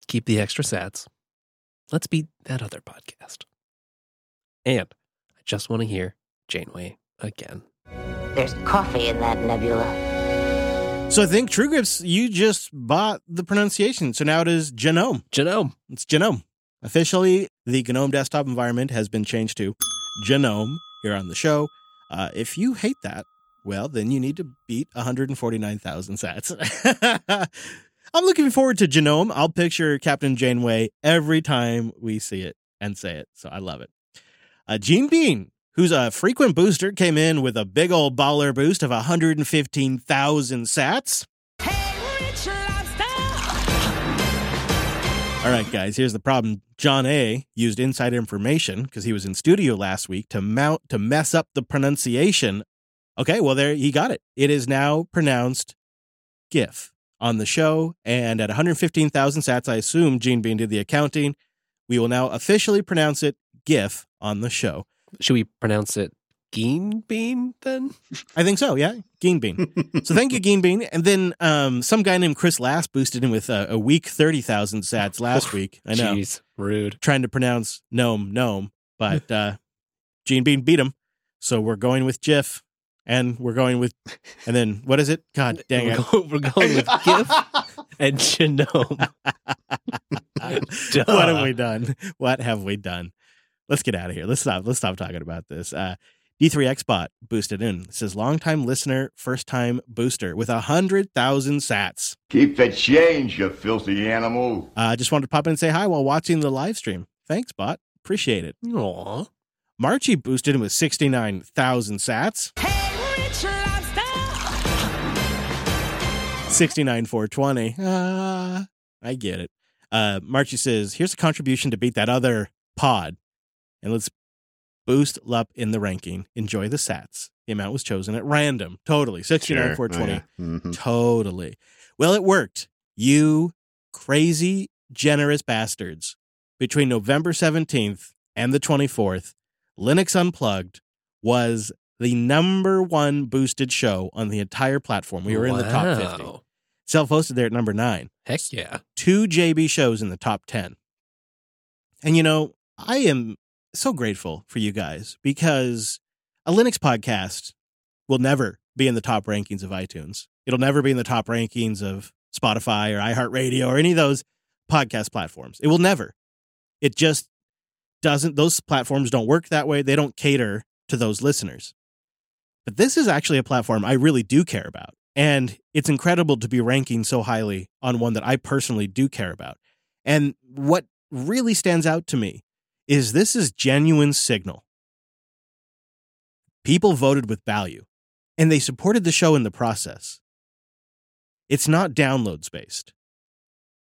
S3: Keep the extra sats. Let's beat that other podcast. And I just want to hear Janeway again.
S8: There's coffee in that nebula.
S4: So I think True Grits, you just bought the pronunciation. So now it is genome.
S3: Genome.
S4: It's Genome. Officially, the GNOME desktop environment has been changed to Genome here on the show. Uh, if you hate that, well, then you need to beat 149,000 sats. [laughs] I'm looking forward to Genome. I'll picture Captain Janeway every time we see it and say it. So I love it. Uh, Gene Bean, who's a frequent booster, came in with a big old baller boost of 115,000 sats. All right, guys, here's the problem. John A used inside information because he was in studio last week to mount to mess up the pronunciation. Okay, well there he got it. It is now pronounced GIF on the show and at 115,000 sats I assume Gene Bean did the accounting. We will now officially pronounce it GIF on the show.
S3: Should we pronounce it Geen Bean then?
S4: I think so, yeah. Geen Bean. so thank you, Geen Bean. And then um, some guy named Chris Last boosted in with a, a week 30,000 sats last week. I know.
S3: Jeez, rude.
S4: Trying to pronounce gnome, gnome. But uh, Gene Bean beat him. So we're going with GIF. And we're going with, and then what is it? God [laughs] dang it.
S3: we're going with GIF and Genome. Duh. [laughs]
S4: what have we done? What have we done? Let's get out of here. Let's stop. Let's stop talking about this. Uh, D3Xbot boosted in. It says longtime listener, first time booster with a hundred thousand sats.
S7: Keep the change, you filthy animal.
S4: I uh, just wanted to pop in and say hi while watching the live stream. Thanks, bot. Appreciate it.
S3: Aw.
S4: Marchie boosted in with 69,000 sats. 69,420. Ah, I get it. Uh, Marchie says, here's a contribution to beat that other pod. And let's boost up in the ranking. Enjoy the sats. The amount was chosen at random. Totally. 69,420.
S5: Sure. Oh, yeah. Mhm.
S4: Totally. Well, it worked. You crazy, generous bastards. Between November 17th and the 24th, Linux Unplugged was the number one boosted show on the entire platform. We were in the top 50. Self hosted there at number nine.
S3: Heck yeah.
S4: Two JB shows in the top 10. And you know, I am so grateful for you guys because a Linux podcast will never be in the top rankings of iTunes. It'll never be in the top rankings of Spotify or iHeartRadio or any of those podcast platforms. It will never. It just doesn't, those platforms don't work that way. They don't cater to those listeners. But this is actually a platform I really do care about. And it's incredible to be ranking so highly on one that I personally do care about. And what really stands out to me is this is genuine signal. People voted with value and they supported the show in the process. It's not downloads based.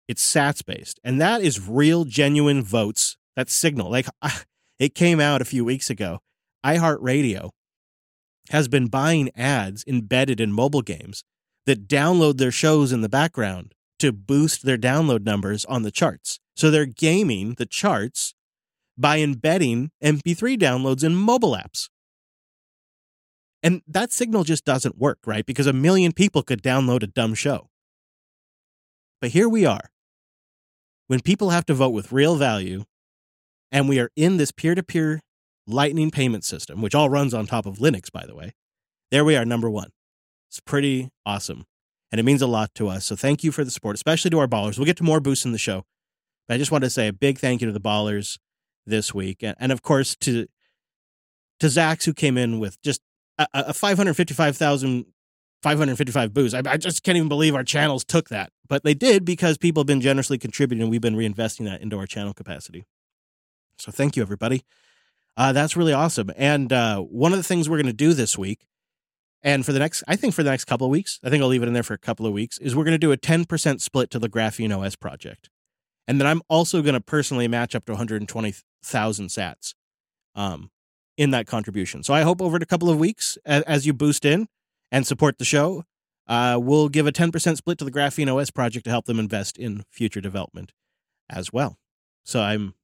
S4: It's sats based. And that is real genuine votes. That signal. Like [laughs] it came out a few weeks ago. iHeartRadio has been buying ads embedded in mobile games that download their shows in the background to boost their download numbers on the charts. So they're gaming the charts by embedding MP3 downloads in mobile apps. And that signal just doesn't work, right? Because a million people could download a dumb show. But here we are. When people have to vote with real value, and we are in this peer to peer Lightning payment system, which all runs on top of Linux, by the way, there we are, number one. It's pretty awesome. And it means a lot to us. So thank you for the support, especially to our ballers. We'll get to more boosts in the show. But I just wanted to say a big thank you to the ballers this week. And, and of course to to Zax, who came in with just a, a 555,000 555 boosts. I, I just can't even believe our channels took that. But they did because people have been generously contributing and we've been reinvesting that into our channel capacity. So thank you, everybody. Uh, that's really awesome. And uh, one of the things we're going to do this week, and for the next, I think for the next couple of weeks, I think I'll leave it in there for a couple of weeks, is we're going to do a 10% split to the Graphene OS project. And then I'm also going to personally match up to 120,000 sats um, in that contribution. So I hope over a couple of weeks, as, you boost in and support the show, uh, we'll give a 10% split to the Graphene OS project to help them invest in future development as well. So I'm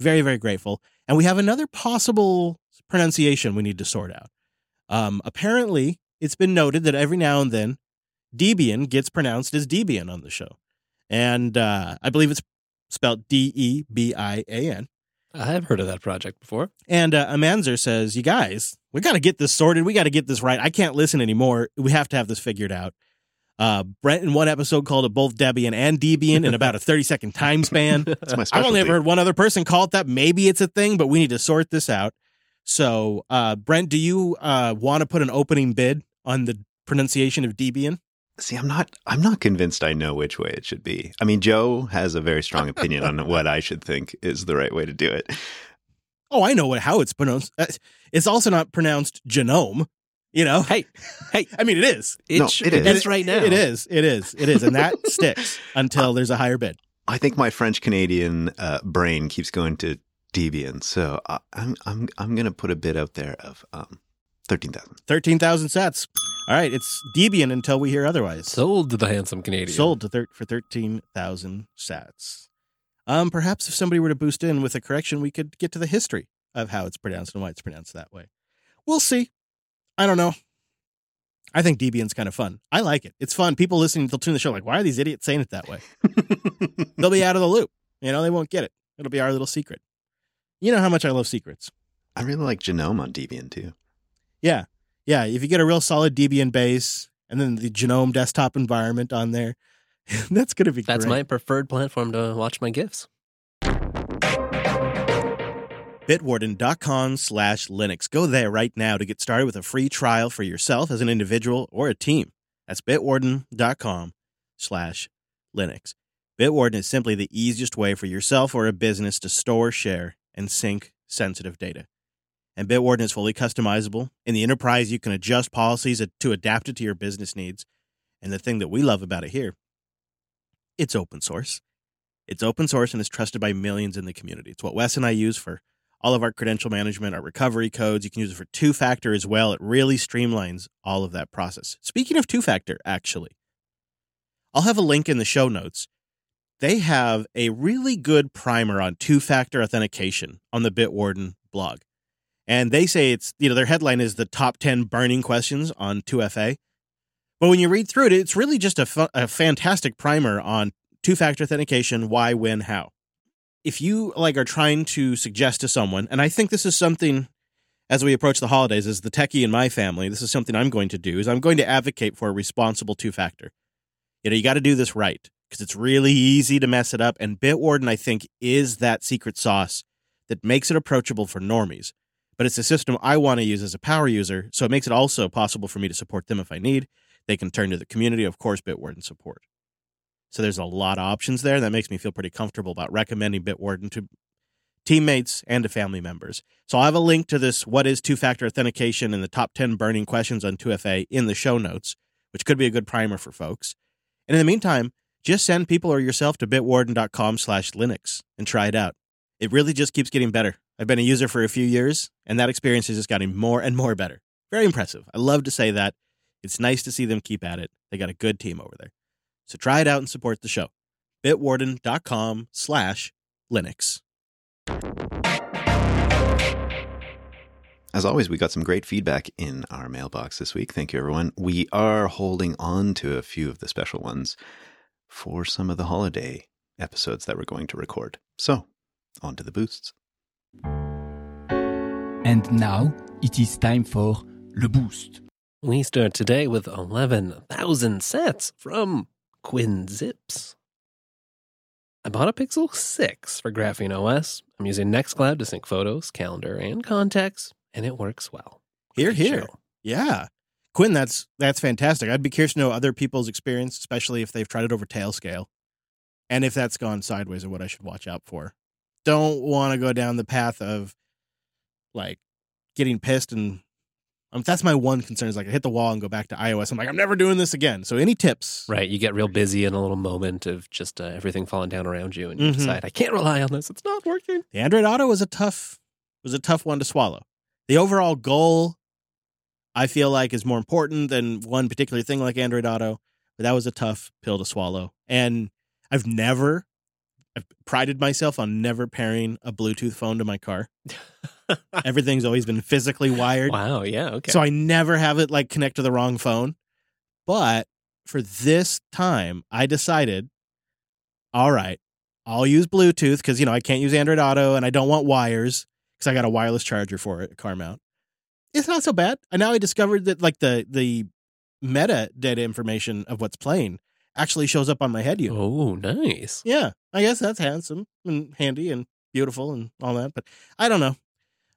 S4: very, very grateful. And we have another possible pronunciation we need to sort out. Um, apparently, it's been noted that every now and then Debian gets pronounced as Debian on the show. And uh, I believe it's spelled D E B I A N.
S3: I have heard of that project before.
S4: And uh, Amanzer says, You guys, we got to get this sorted. We got to get this right. I can't listen anymore. We have to have this figured out. Uh, Brent in one episode called it both Debian and Debian in about a [laughs] 30 second time span.
S5: That's my
S4: I've only ever heard one other person call it that. Maybe it's a thing, but we need to sort this out. So, uh, Brent, do you uh, want to put an opening bid on the pronunciation of Debian?
S5: See, I'm not. I'm not convinced. I know which way it should be. I mean, Joe has a very strong opinion on [laughs] what I should think is the right way to do it.
S4: Oh, I know what, how it's pronounced. Uh, It's also not pronounced genome. You know,
S3: Hey, hey, [laughs]
S4: I mean, it is.
S3: it,
S5: No,
S3: sh-
S5: it is.
S3: it is right now.
S4: It is. It is. It is, and that [laughs] sticks until there's a higher bid.
S5: I think my French Canadian uh, brain keeps going to Debian, so I, I'm I'm I'm going to put a bid out there of um, thirteen thousand.
S4: Thirteen thousand sets. All right, it's Debian until we hear otherwise.
S3: Sold to the handsome Canadian.
S4: sold to thir- for thirteen thousand sats. Um, perhaps if somebody were to boost in with a correction, we could get to the history of how it's pronounced and why it's pronounced that way. We'll see. I don't know. I think Debian's kind of fun. I like it. It's fun. People listening, they'll tune the show like, why are these idiots saying it that way? [laughs] They'll be out of the loop. You know, they won't get it. It'll be our little secret. You know how much I love secrets.
S5: I really like Genome on Debian too.
S4: Yeah. Yeah. If you get a real solid Debian base and then the Genome desktop environment on there, [laughs] that's going to be great.
S3: That's
S4: great.
S3: my preferred platform to watch my GIFs.
S4: bitwarden.com slash linux go there right now to get started with a free trial for yourself as an individual or a team that's bitwarden.com slash linux bitwarden is simply the easiest way for yourself or a business to store share and sync sensitive data and bitwarden is fully customizable in the enterprise you can adjust policies to adapt it to your business needs and the thing that we love about it here it's open source it's open source and is trusted by millions in the community. It's what Wes and I use for all of our credential management, our recovery codes. You can use it for two factor as well. It really streamlines all of that process. Speaking of two factor, actually, I'll have a link in the show notes. They have a really good primer on two factor authentication on the Bitwarden blog. And they say it's, you know, their headline is the top 10 burning questions on 2FA. But when you read through it, it's really just a, fu- a fantastic primer on two factor authentication, why, when, how. if you like are trying to suggest to someone, and I think this is something as we approach the holidays, as the techie in my family, this is something I'm going to do, is I'm going to advocate for a responsible two factor. You know, you got to do this right because it's really easy to mess it up. And Bitwarden, I think, is that secret sauce that makes it approachable for normies. But it's a system I want to use as a power user, so it makes it also possible for me to support them if I need. They can turn to the community, of course, Bitwarden support. So there's a lot of options there. That makes me feel pretty comfortable about recommending Bitwarden to teammates and to family members. So I'll have a link to this what is two-factor authentication and the top 10 burning questions on 2FA in the show notes, which could be a good primer for folks. And in the meantime, just send people or yourself to bitwarden.com slash Linux and try it out. It really just keeps getting better. I've been a user for a few years, and that experience is just getting more and more better. Very impressive. I love to say that. It's nice to see them keep at it. They got a good team over there. So try it out and support the show. bitwarden.com slash Linux.
S5: As always, we got some great feedback in our mailbox this week. Thank you, everyone. We are holding on to a few of the special ones for some of the holiday episodes that we're going to record. So, on to the boosts.
S6: And now it is time for Le Boost.
S3: We start today with 11,000 sets from Quinn Zips. I bought a Pixel 6 for Graphene OS. I'm using Nextcloud to sync photos, calendar, and contacts, and it works well.
S4: Here, here.
S3: show.
S4: Yeah. Quinn, that's that's fantastic. I'd be curious to know other people's experience, especially if they've tried it over Tailscale. And if that's gone sideways or what I should watch out for. Don't want to go down the path of like getting pissed and um, that's my one concern is like I hit the wall and go back to iOS. I'm like, I'm never doing this again. So any tips?
S3: Right, you get real busy in a little moment of just uh, everything falling down around you, and you
S4: Mhm.
S3: decide, I can't rely on this. It's not working.
S4: The Android Auto was a tough was a tough one to swallow. The overall goal I feel like is more important than one particular thing like Android Auto, but that was a tough pill to swallow. And I've never I've prided myself on never pairing a Bluetooth phone to my car. [laughs] Everything's always been physically wired.
S3: Wow, yeah, okay.
S4: So I never have it like connect to the wrong phone. But for this time, I decided, all right, I'll use Bluetooth because you know I can't use Android Auto and I don't want wires because I got a wireless charger for it, a car mount. It's not so bad. And now I discovered that like the the meta data information of what's playing actually shows up on my head unit.
S3: oh, nice.
S4: Yeah, I guess that's handsome and handy and beautiful and all that. But I don't know.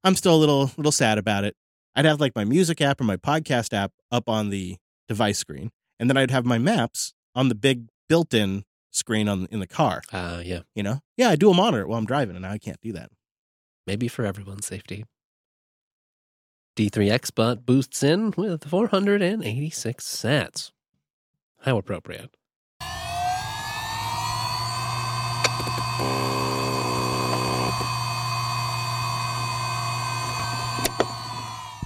S4: I'm still a little little sad about it. I'd have like my music app or my podcast app up on the device screen, and then I'd have my maps on the big built-in screen on in the car.
S3: Uh, yeah,
S4: You know? Yeah, I do a monitor while I'm driving, and now I can't do that.
S3: maybe for everyone's safety. D3X Bot boosts in with 486 sats. How appropriate.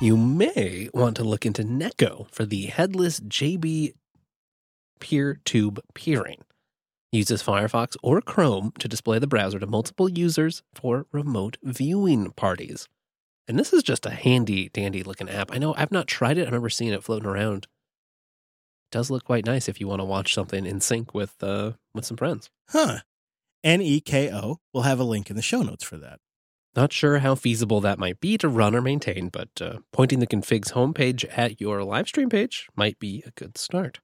S3: You may want to look into Neko for the headless JB peer tube peering. Uses Firefox or Chrome to display the browser to multiple users for remote viewing parties. And this is just a handy dandy looking app. I know I've not tried it. I remember seeing it floating around. It does look quite nice if you want to watch something in sync with uh with some friends.
S4: Huh. N E K O. We'll have a link in the show notes for that.
S3: Not sure how feasible that might be to run or maintain, but uh, pointing the configs homepage at your live stream page might be a good start.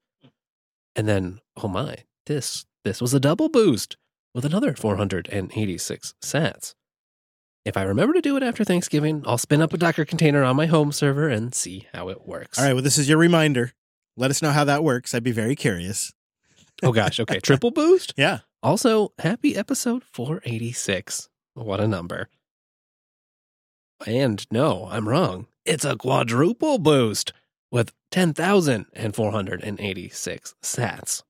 S3: And then, oh my, this this was a double boost with another 486 sats. If I remember to do it after Thanksgiving, I'll spin up a Docker container on my home server and see how it works.
S4: All right, well, this is your reminder. Let us know how that works. I'd be very curious.
S3: Oh gosh, okay, triple boost? [laughs]
S4: Yeah.
S3: Also, happy episode 486. What a number. And no, I'm wrong. It's a quadruple boost with 10,486 sats.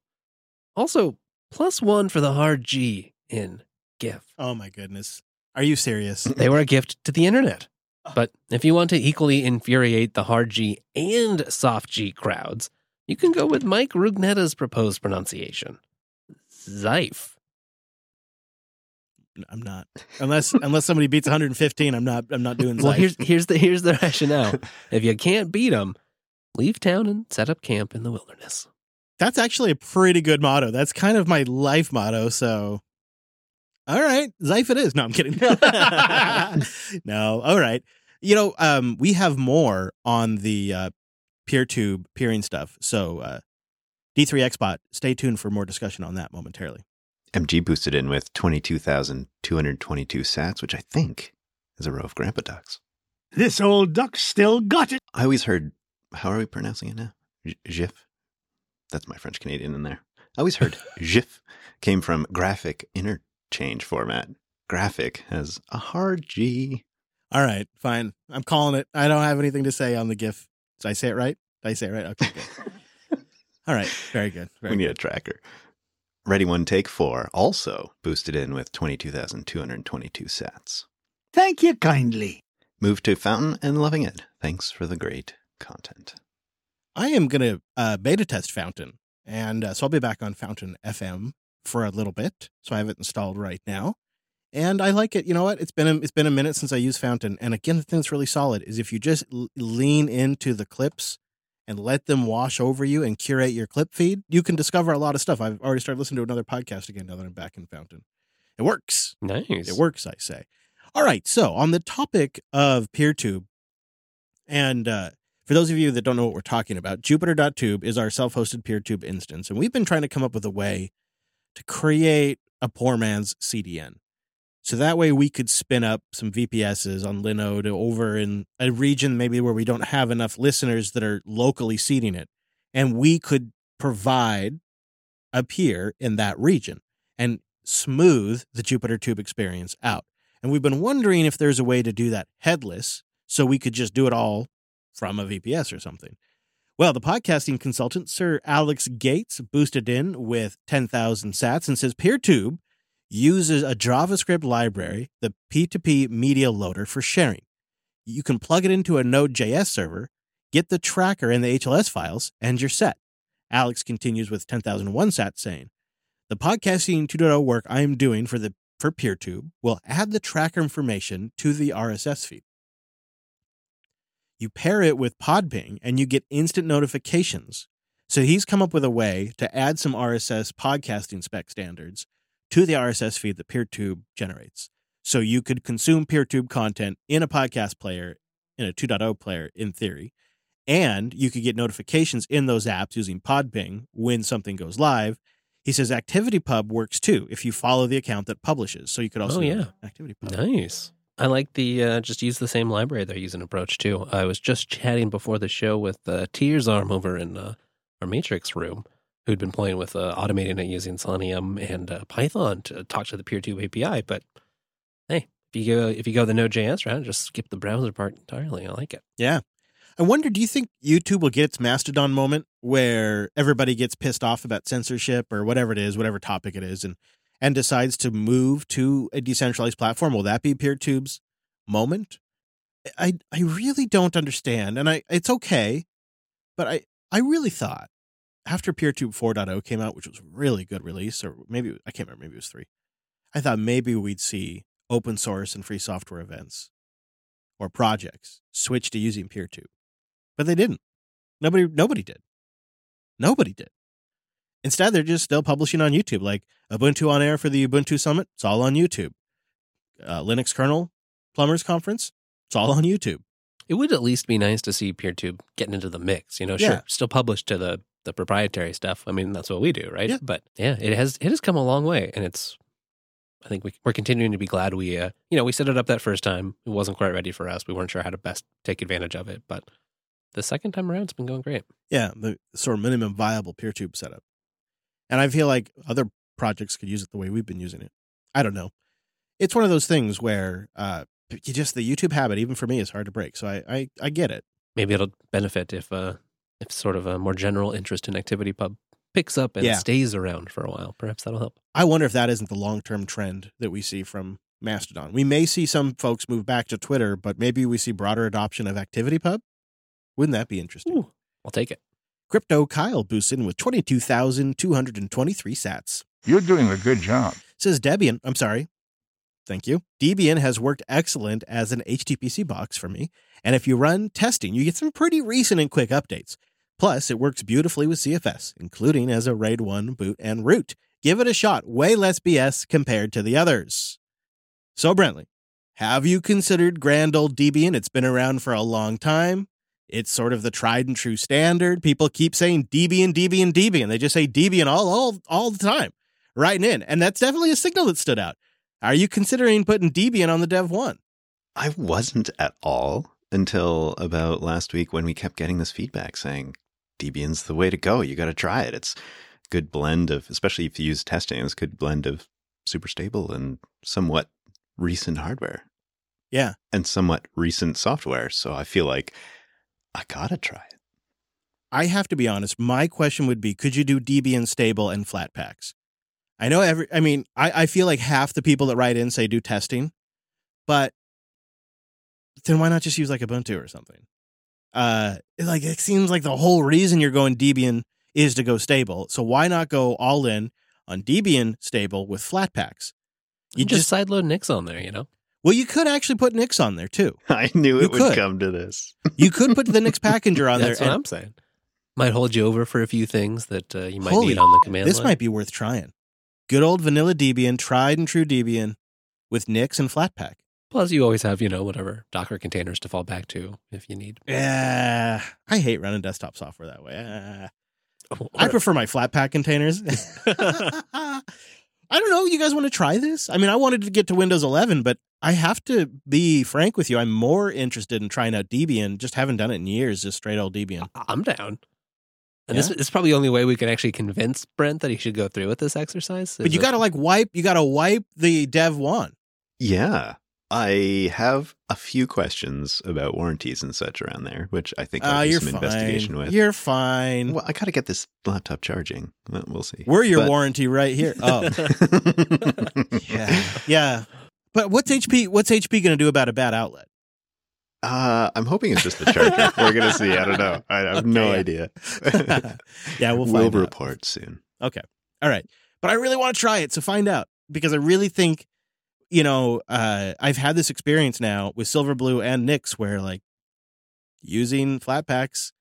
S3: Also, plus one for the hard G in GIF.
S4: Oh my goodness. Are you serious?
S3: They were a gift to the internet. Oh. But if you want to equally infuriate the hard G and soft G crowds, you can go with Mike Rugnetta's proposed pronunciation. Zyfe.
S4: I'm not. Unless unless somebody beats 115, I'm not I'm not doing
S3: Well, here's here's the here's the rationale. [laughs] if you can't beat them, leave town and set up camp in the wilderness.
S4: That's actually a pretty good motto. That's kind of my life motto, so All right, Zyfe it is. No, I'm kidding. [laughs] [laughs] no, all right. You know, um, we have more on the uh, PeerTube peering stuff. So uh, D3XBot, stay tuned for more discussion on that momentarily.
S5: MG boosted in with 22,222 sats, which I think is a row of grandpa ducks.
S9: This old duck still got it.
S5: I always heard, how are we pronouncing it now? G- GIF? That's my French Canadian in there. I always heard [laughs] GIF came from graphic interchange format. Graphic has a hard G.
S4: All right, fine. I'm calling it. I don't have anything to say on the GIF. Did I say it right? Did I say it right? Okay, good. [laughs] All right, very good. Very
S5: we need
S4: good.
S5: a tracker. Ready One Take Four also boosted in with 22,222 sats.
S9: Thank you kindly.
S5: Move to Fountain and loving it. Thanks for the great content.
S4: I am going to uh, beta test Fountain, and uh, so I'll be back on Fountain FM for a little bit. So I have it installed right now, and I like it. You know what? It's been a, it's been a minute since I used Fountain, and again, the thing that's really solid is if you just l- lean into the clips and let them wash over you and curate your clip feed, you can discover a lot of stuff. I've already started listening to another podcast again now that I'm back in Fountain. It works.
S3: Nice.
S4: It works, I say. All right. So, on the topic of PeerTube, and uh, for those of you that don't know what we're talking about, Jupiter.tube is our self hosted PeerTube instance. And we've been trying to come up with a way to create a poor man's CDN. So that way we could spin up some VPSs on Linode over in a region maybe where we don't have enough listeners that are locally seeding it. And we could provide a peer in that region and smooth the Jupiter Tube experience out. And we've been wondering if there's a way to do that headless so we could just do it all from a VPS or something. Well, the podcasting consultant, Sir Alecks Gates, boosted in with 10,000 sats and says PeerTube uses a JavaScript library, the P2P media loader, for sharing. You can plug it into a Node.js server, get the tracker and the HLS files, and you're set. Alecks continues with 10001 sat saying, the podcasting 2.0 work I am doing for the for PeerTube will add the tracker information to the RSS feed. You pair it with Podping and you get instant notifications. So he's come up with a way to add some RSS podcasting spec standards to the RSS feed that PeerTube generates. So you could consume PeerTube content in a podcast player, in a 2.0 player, in theory, and you could get notifications in those apps using Podping when something goes live. He says ActivityPub works too if you follow the account that publishes. So you could also
S3: Oh, yeah.
S4: ActivityPub.
S3: Nice. I like the uh, just use the same library they're using approach too. I was just chatting before the show with uh, Tears Arm over in uh, our Matrix room, who'd been playing with uh, automating it using Selenium and uh, Python to talk to the PeerTube API. But hey, if you go if you go the Node.js route, just skip the browser part entirely. I like it.
S4: Yeah. I wonder, do you think YouTube will get its Mastodon moment where everybody gets pissed off about censorship or whatever it is, whatever topic it is, and and decides to move to a decentralized platform? Will that be PeerTube's moment? I I really don't understand, and I it's okay, but I I really thought after PeerTube 4.0 came out, which was a really good release, or maybe I can't remember, maybe it was three. I thought maybe we'd see open source and free software events or projects switch to using PeerTube but they didn't. Nobody, nobody did. Nobody did. Instead, they're just still publishing on YouTube, like Ubuntu on Air for the Ubuntu Summit. It's all on YouTube. Uh, Linux kernel plumbers conference. It's all on YouTube.
S3: It would at least be nice to see PeerTube getting into the mix. You know,
S4: Yeah.
S3: sure, still published to the the proprietary stuff. I mean, that's what we do, right?
S4: Yeah.
S3: But yeah, it has it has come a long way, and it's. I think we, we're continuing to be glad we, uh, you know, we set it up that first time. It wasn't quite ready for us. We weren't sure how to best take advantage of it, but the second time around, it's been going great.
S4: Yeah, the sort of minimum viable PeerTube setup. And I feel like other projects could use it the way we've been using it. I don't know. It's one of those things where uh, you just the YouTube habit, even for me, is hard to break. So I I, I get it.
S3: Maybe it'll benefit if, uh, if sort of a more general interest in ActivityPub picks up and
S4: Yeah.
S3: stays around for a while. Perhaps that'll help.
S4: I wonder if that isn't the long term trend that we see from Mastodon. We may see some folks move back to Twitter, but maybe we see broader adoption of ActivityPub. Wouldn't that be interesting?
S3: Ooh, I'll take it.
S4: Crypto Kyle boosts in with 22,223 sats.
S10: You're doing a good job.
S4: Says Debian, I'm sorry. Thank you. Debian has worked excellent as an HTPC box for me. And if you run testing, you get some pretty recent and quick updates. Plus, it works beautifully with ZFS, including as a RAID 1 boot and root, Give it a shot. Way less BS compared to the others. So, Brentley, have you considered grand old Debian? It's been around for a long time. It's sort of the tried and true standard. People keep saying Debian, Debian, Debian. They just say Debian all, all, all the time, writing in. And that's definitely a signal that stood out. Are you considering putting Debian on the Dev 1?
S5: I wasn't at all until about last week when we kept getting this feedback saying Debian's the way to go. You got to try it. It's a good blend of, especially if you use testing, it's a good blend of super stable and somewhat recent hardware
S4: Yeah.
S5: and somewhat recent software. So I feel like I got to try it.
S4: I have to be honest. My question would be could you do Debian stable and Flatpaks? I know every, I mean, I, I feel like half the people that write in say do testing, but then why not just use like Ubuntu or something? Uh, like it seems like the whole reason you're going Debian is to go stable. So why not go all in on Debian stable with Flatpaks?
S3: You just sideload Nix on there, you know?
S4: Well, you could actually put Nix on there too. [laughs]
S5: I knew
S4: You
S5: it would
S4: could.
S5: come to this. [laughs]
S4: You could put the Nix packager on
S3: That's
S4: there.
S3: what
S4: and-
S3: I'm saying. Might hold you over for a few things that uh, you might
S4: Holy-
S3: need on the command line.
S4: This
S3: line.
S4: might be worth trying. Good old vanilla Debian, tried and true Debian with Nix and Flatpak.
S3: Plus, you always have, you know, whatever Docker containers to fall back to if you need.
S4: Yeah, I hate running desktop software that way.
S3: Or- [laughs]
S4: I prefer my Flatpak containers. [laughs] I don't know. You guys want to try this? I mean, I wanted to get to Windows 11, but I have to be frank with you. I'm more interested in trying out Debian. Just haven't done it in years. Just straight old Debian.
S3: I'm down. And this, this is probably the only way we can actually convince Brent that he should go through with this exercise.
S4: But you got to like wipe. You got to wipe the Dev one.
S5: Yeah. I have a few questions about warranties and such around there, which I think I'll
S4: Ah,
S5: do
S4: you're
S5: some
S4: fine.
S5: investigation with.
S4: You're fine.
S5: well, I got to get this laptop charging. Well, We'll see.
S4: We're your
S5: But-
S4: warranty right here. [laughs] Oh, [laughs] yeah, yeah. But what's HP? What's HP going to do about a bad outlet?
S5: Uh, I'm hoping it's just the charger. [laughs] We're gonna see. I don't know. I have no
S4: Okay,
S5: idea. [laughs] [laughs]
S4: Yeah, we'll
S5: we'll
S4: out.
S5: report soon.
S4: Okay. All right. But I really want to try it, so find out because I really think, you know, uh, I've had this experience now with Silverblue and Nix where like using Flatpaks,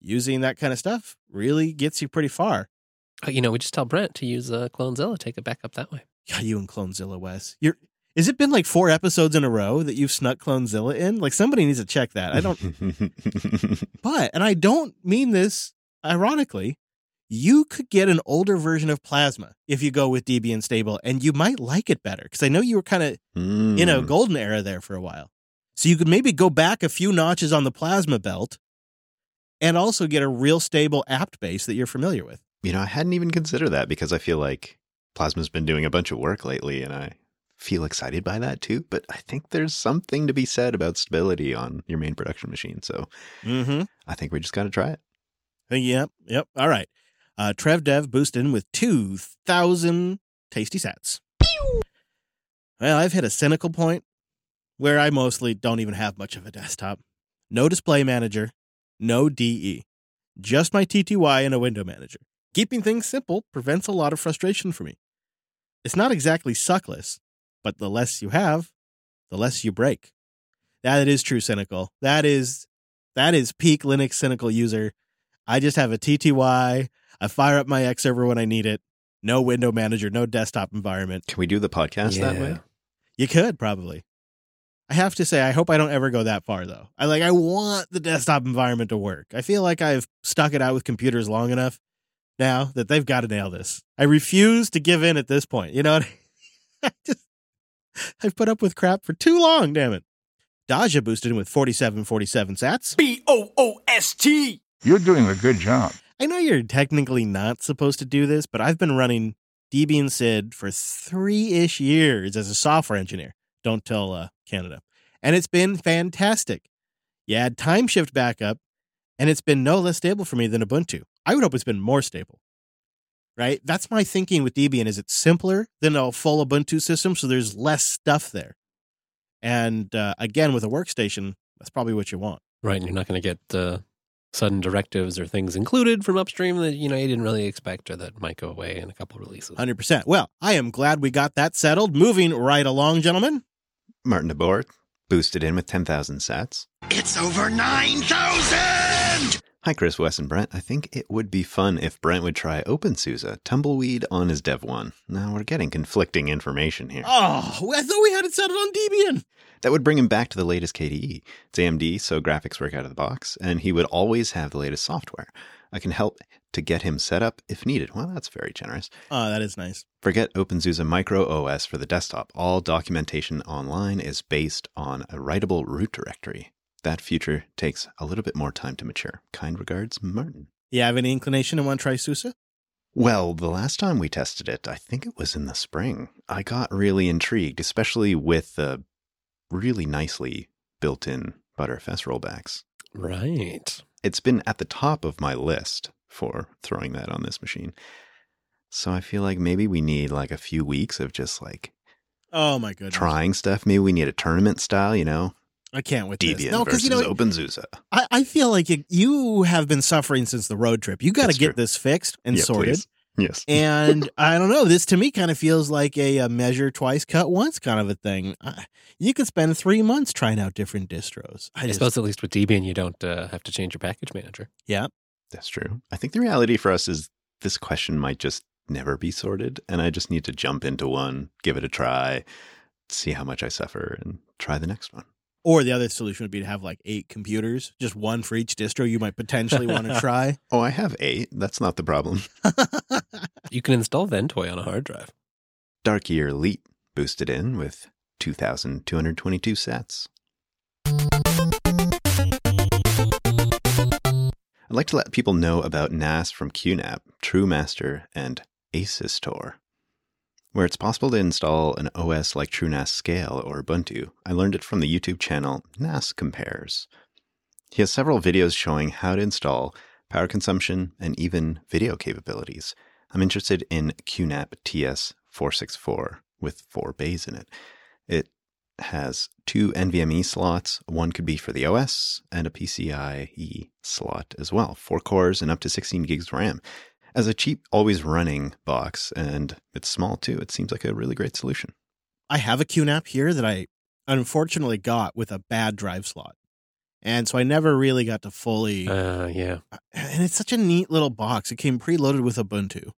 S4: using that kind of stuff really gets you pretty far.
S3: Uh, You know, we just tell Brent to use uh, Clonezilla, take it back up that way.
S4: Yeah, you and Clonezilla, Wes. You're. Is it been like four episodes in a row that you've snuck Clonezilla in? Like somebody needs to check that. I don't. [laughs] But, and I don't mean this ironically, you could get an older version of Plasma if you go with Debian Stable, and you might like it better because I know you were kind of in a
S5: Mm.
S4: golden era there for a while. So you could maybe go back a few notches on the Plasma belt and also get a real stable apt base that you're familiar with.
S5: You know, I hadn't even considered that because I feel like Plasma's been doing a bunch of work lately, and I feel excited by that too. But I think there's something to be said about stability on your main production machine. So
S4: Mm-hmm.
S5: I think we just got to try it.
S4: Yep. Yep. All right. Uh, Trev Dev boosted with 2,000 tasty sats. Well, I've hit a cynical point where I mostly don't even have much of a desktop. No display manager, no DE, just my TTY and a window manager. Keeping things simple prevents a lot of frustration for me. It's not exactly suckless, but the less you have, the less you break. That is true cynical. That is that is peak Linux cynical user. I just have a TTY. I fire up my X server when I need it. No window manager, no desktop environment.
S5: Can we do the podcast that way?
S4: You could probably. I have to say, I hope I don't ever go that far though. I like I want the desktop environment to work. I feel like I've stuck it out with computers long enough now that they've got to nail this. I refuse to give in at this point. You know what? I [laughs] just [laughs] I've put up with crap for too long, damn it. Daja boosted in with 4747 sats.
S9: B O O S T.
S10: You're doing a good job.
S4: I know you're technically not supposed to do this, but I've been running Debian SID for three ish years as a software engineer. Don't tell uh, Canada. And it's been fantastic. You add Timeshift backup, and it's been no less stable for me than Ubuntu. I would hope it's been more stable. Right? That's my thinking with Debian is it's simpler than a full Ubuntu system, so there's less stuff there. And uh, again, with a workstation, that's probably what you want.
S3: Right. And you're not going to get uh, sudden directives or things included from upstream that, you know, you didn't really expect or that might go away in a couple releases.
S4: 100%. Well, I am glad we got that settled. Moving right along, gentlemen.
S5: Martin DeBoer boosted in with 10,000 sats.
S9: It's over 9,000!
S5: Hi, Chris, Wes, and Brent. I think it would be fun if Brent would try OpenSUSE Tumbleweed on his Dev 1. Now, we're getting conflicting information here.
S4: Oh, I thought we had it set on Debian.
S5: That would bring him back to the latest KDE. It's AMD, so graphics work out of the box, and he would always have the latest software. I can help to get him set up if needed. Well, that's very generous.
S4: Oh, that is nice.
S5: Forget OpenSUSE Micro OS for the desktop. All documentation online is based on a writable root directory. That future takes a little bit more time to mature. Kind regards, Martin.
S4: You have any inclination to want to try SUSE?
S5: Well, the last time we tested it, I think it was in the spring, I got really intrigued, especially with the really nicely built in Btrfs rollbacks.
S3: Right.
S5: It's been at the top of my list for throwing that on this machine. So I feel like maybe we need like a few weeks of just like
S4: Oh my goodness.
S5: trying stuff. Maybe we need a tournament style, you know,
S4: I can't with this.
S5: Debian
S4: No, because you know
S5: OpenSUSE.
S4: I, I feel like you, you have been suffering since the road trip. You got to get
S5: true.
S4: this fixed and
S5: Yeah,
S4: sorted.
S5: please. Yes.
S4: and [laughs] I don't know. This to me kind of feels like a, a measure twice, cut once kind of a thing. I, you could spend three months trying out different distros. I
S3: I,
S4: just,
S3: suppose at least with Debian, you don't uh, have to change your package manager.
S4: yeah.
S5: That's true. I think the reality for us is this question might just never be sorted, and I just need to jump into one, give it a try, see how much I suffer, and try the next one.
S4: Or the other solution would be to have like eight computers, just one for each distro you might potentially want to [laughs] try.
S5: Oh, I have eight. That's not the problem. [laughs]
S3: You can install Ventoy on a hard drive.
S5: Dark Year Elite boosted in with 2,222 sets. I'd like to let people know about NAS from QNAP, TerraMaster, and Asustor, where it's possible to install an OS like TrueNAS Scale or Ubuntu. I learned it from the YouTube channel NAS Compares. He has several videos showing how to install power consumption and even video capabilities. I'm interested in QNAP TS464 with four bays in it. It has two NVMe slots. One could be for the OS and a PCIe slot as well. Four cores and up to 16 gigs of RAM. As a cheap, always running box, and it's small too, it seems like a really great solution.
S4: I have a QNAP here that I unfortunately got with a bad drive slot. And so I never really got to fully.
S3: Uh, yeah.
S4: and it's such a neat little box. It came preloaded with Ubuntu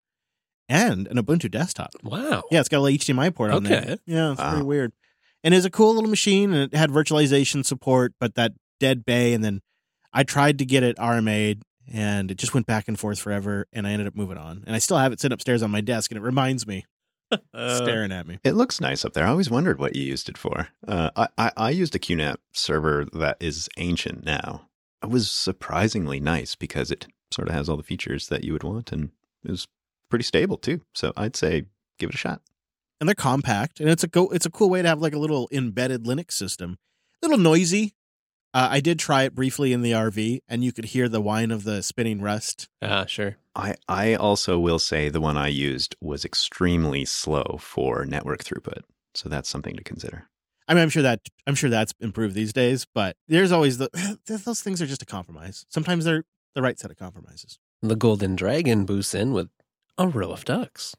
S4: and an Ubuntu desktop.
S3: Wow.
S4: Yeah, it's got a little HDMI port on there. Yeah, it's pretty weird. And it's a cool little machine, and it had virtualization support, but that dead bay. And then I tried to get it RMA'd, and it just went back and forth forever. And I ended up moving on. And I still have it sitting upstairs on my desk, and it reminds me, [laughs]
S3: Uh,
S4: staring at me.
S5: It looks nice up there. I always wondered what you used it for. Uh, I, I, I used a QNAP server that is ancient now. It was surprisingly nice because it sort of has all the features that you would want, and it was pretty stable too. So I'd say give it a shot.
S4: and they're compact, and it's a go. It's a cool way to have like a little embedded Linux system. A little noisy. Uh, I did try it briefly in the RV, and you could hear the whine of the spinning rust.
S3: Ah, sure.
S5: I, I also will say the one I used was extremely slow for network throughput. So that's something to consider.
S4: I mean, I'm sure that I'm sure that's improved these days, but there's always the [clears throat] those things are just a compromise. Sometimes they're the right set of compromises.
S3: The Golden Dragon boosts in with a row of ducks.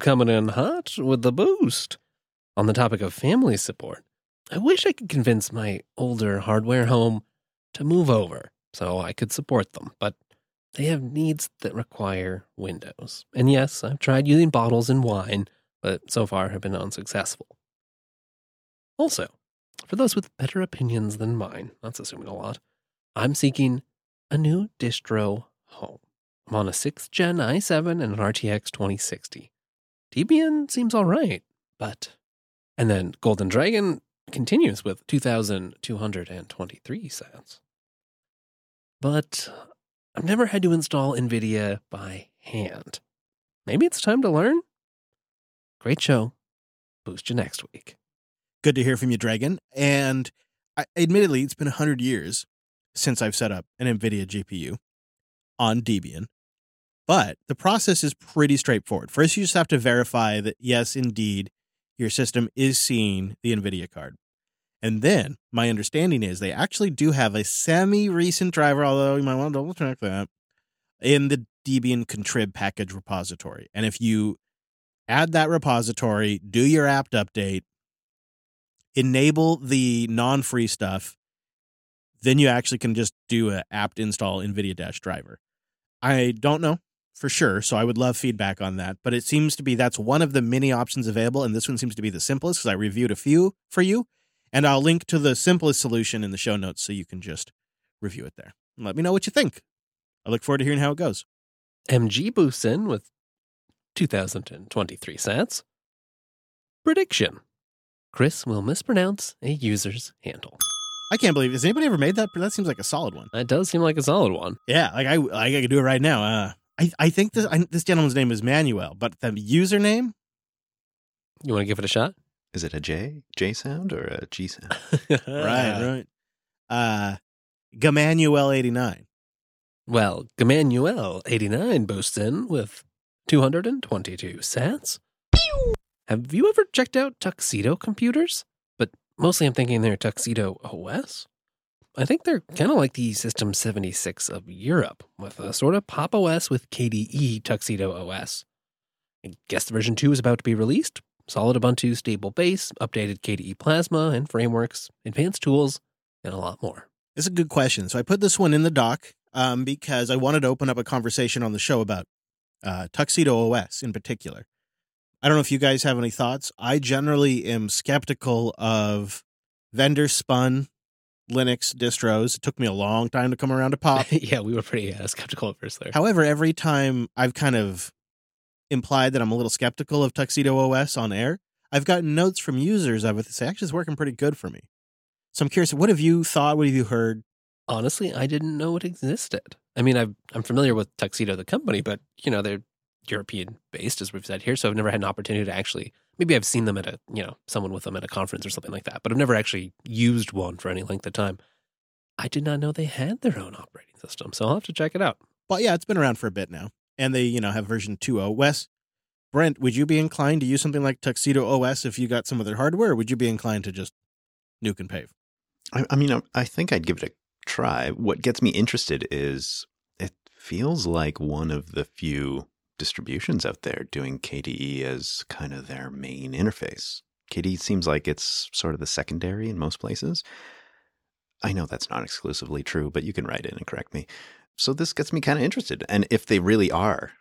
S3: Coming in hot with the boost. On the topic of family support, I wish I could convince my older hardware home to move over so I could support them, but they have needs that require Windows. And yes, I've tried using bottles and wine, but so far have been unsuccessful. Also, for those with better opinions than mine, that's assuming a lot, I'm seeking a new distro home. I'm on a 6th gen i7 and an RTX 2060. Debian seems all right, but. And then Golden Dragon continues with 2,223 sats. But I've never had to install NVIDIA by hand. Maybe it's time to learn? Great show. Boost you next week.
S4: Good to hear from you, Dragon. And I, admittedly, it's been hundred years since I've set up an NVIDIA GPU on Debian. But the process is pretty straightforward. First, you just have to verify that, yes, indeed, your system is seeing the NVIDIA card. And then my understanding is they actually do have a semi recent driver, although you might want to double check that, in the Debian contrib package repository. And if you add that repository, do your apt update, enable the non free stuff, then you actually can just do a apt install NVIDIA driver. I don't know for sure, so I would love feedback on that. But it seems to be that's one of the many options available, and this one seems to be the simplest because I reviewed a few for you, and I'll link to the simplest solution in the show notes so you can just review it there. And let me know what you think. I look forward to hearing how it goes.
S3: MG boosts in with 2023 cents. Prediction Chris will mispronounce a user's handle.
S4: I can't believe has anybody ever made that? That seems like a solid one.
S3: That does seem like a solid one.
S4: Yeah, like I I could do it right now. Uh, I I think this I, this gentleman's name is Manuel, but the username
S3: You want to give it a shot?
S5: Is it a J J sound or a G sound? [laughs]
S4: right [laughs] right uh Gamanuel eighty nine.
S3: Well, Gamanuel 89 boosts in with 222 sats. Have you ever checked out Tuxedo computers? But mostly I'm thinking they're Tuxedo OS. I think they're kind of like the System 76 of Europe, with a sort of Pop OS with KDE Tuxedo OS. I guess the version 2 is about to be released. Solid Ubuntu stable base, updated KDE Plasma and frameworks, advanced tools, and a lot more.
S4: It's a good question. So I put this one in the doc um, because I wanted to open up a conversation on the show about uh, Tuxedo OS in particular. I don't know if you guys have any thoughts. I generally am skeptical of vendor spun Linux distros. It took me a long time to come around to pop. [laughs]
S3: yeah, we were pretty uh, skeptical at first there.
S4: However, every time I've kind of implied that I'm a little skeptical of Tuxedo OS on air, I've gotten notes from users of it that say actually it's working pretty good for me. So I'm curious, what have you thought? What have you heard?
S3: Honestly, I didn't know it existed. I mean, I've, I'm familiar with Tuxedo, the company, but you know they're European based, as we've said here. So I've never had an opportunity to actually. Maybe I've seen them at a, you know, someone with them at a conference or something like that, but I've never actually used one for any length of time. I did not know they had their own operating system, so I'll have to check it out.
S4: But yeah, it's been around for a bit now, and they, you know, have version 2.0. Wes, Brent, would you be inclined to use something like Tuxedo OS if you got some of their hardware, or would you be inclined to just nuke and pave?
S5: I, I mean, I, I think I'd give it a try. What gets me interested is it feels like one of the few distributions out there doing KDE as kind of their main interface. KDE seems like it's sort of the secondary in most places. I know that's not exclusively true, but you can write in and correct me. So this gets me kind of interested. And if they really are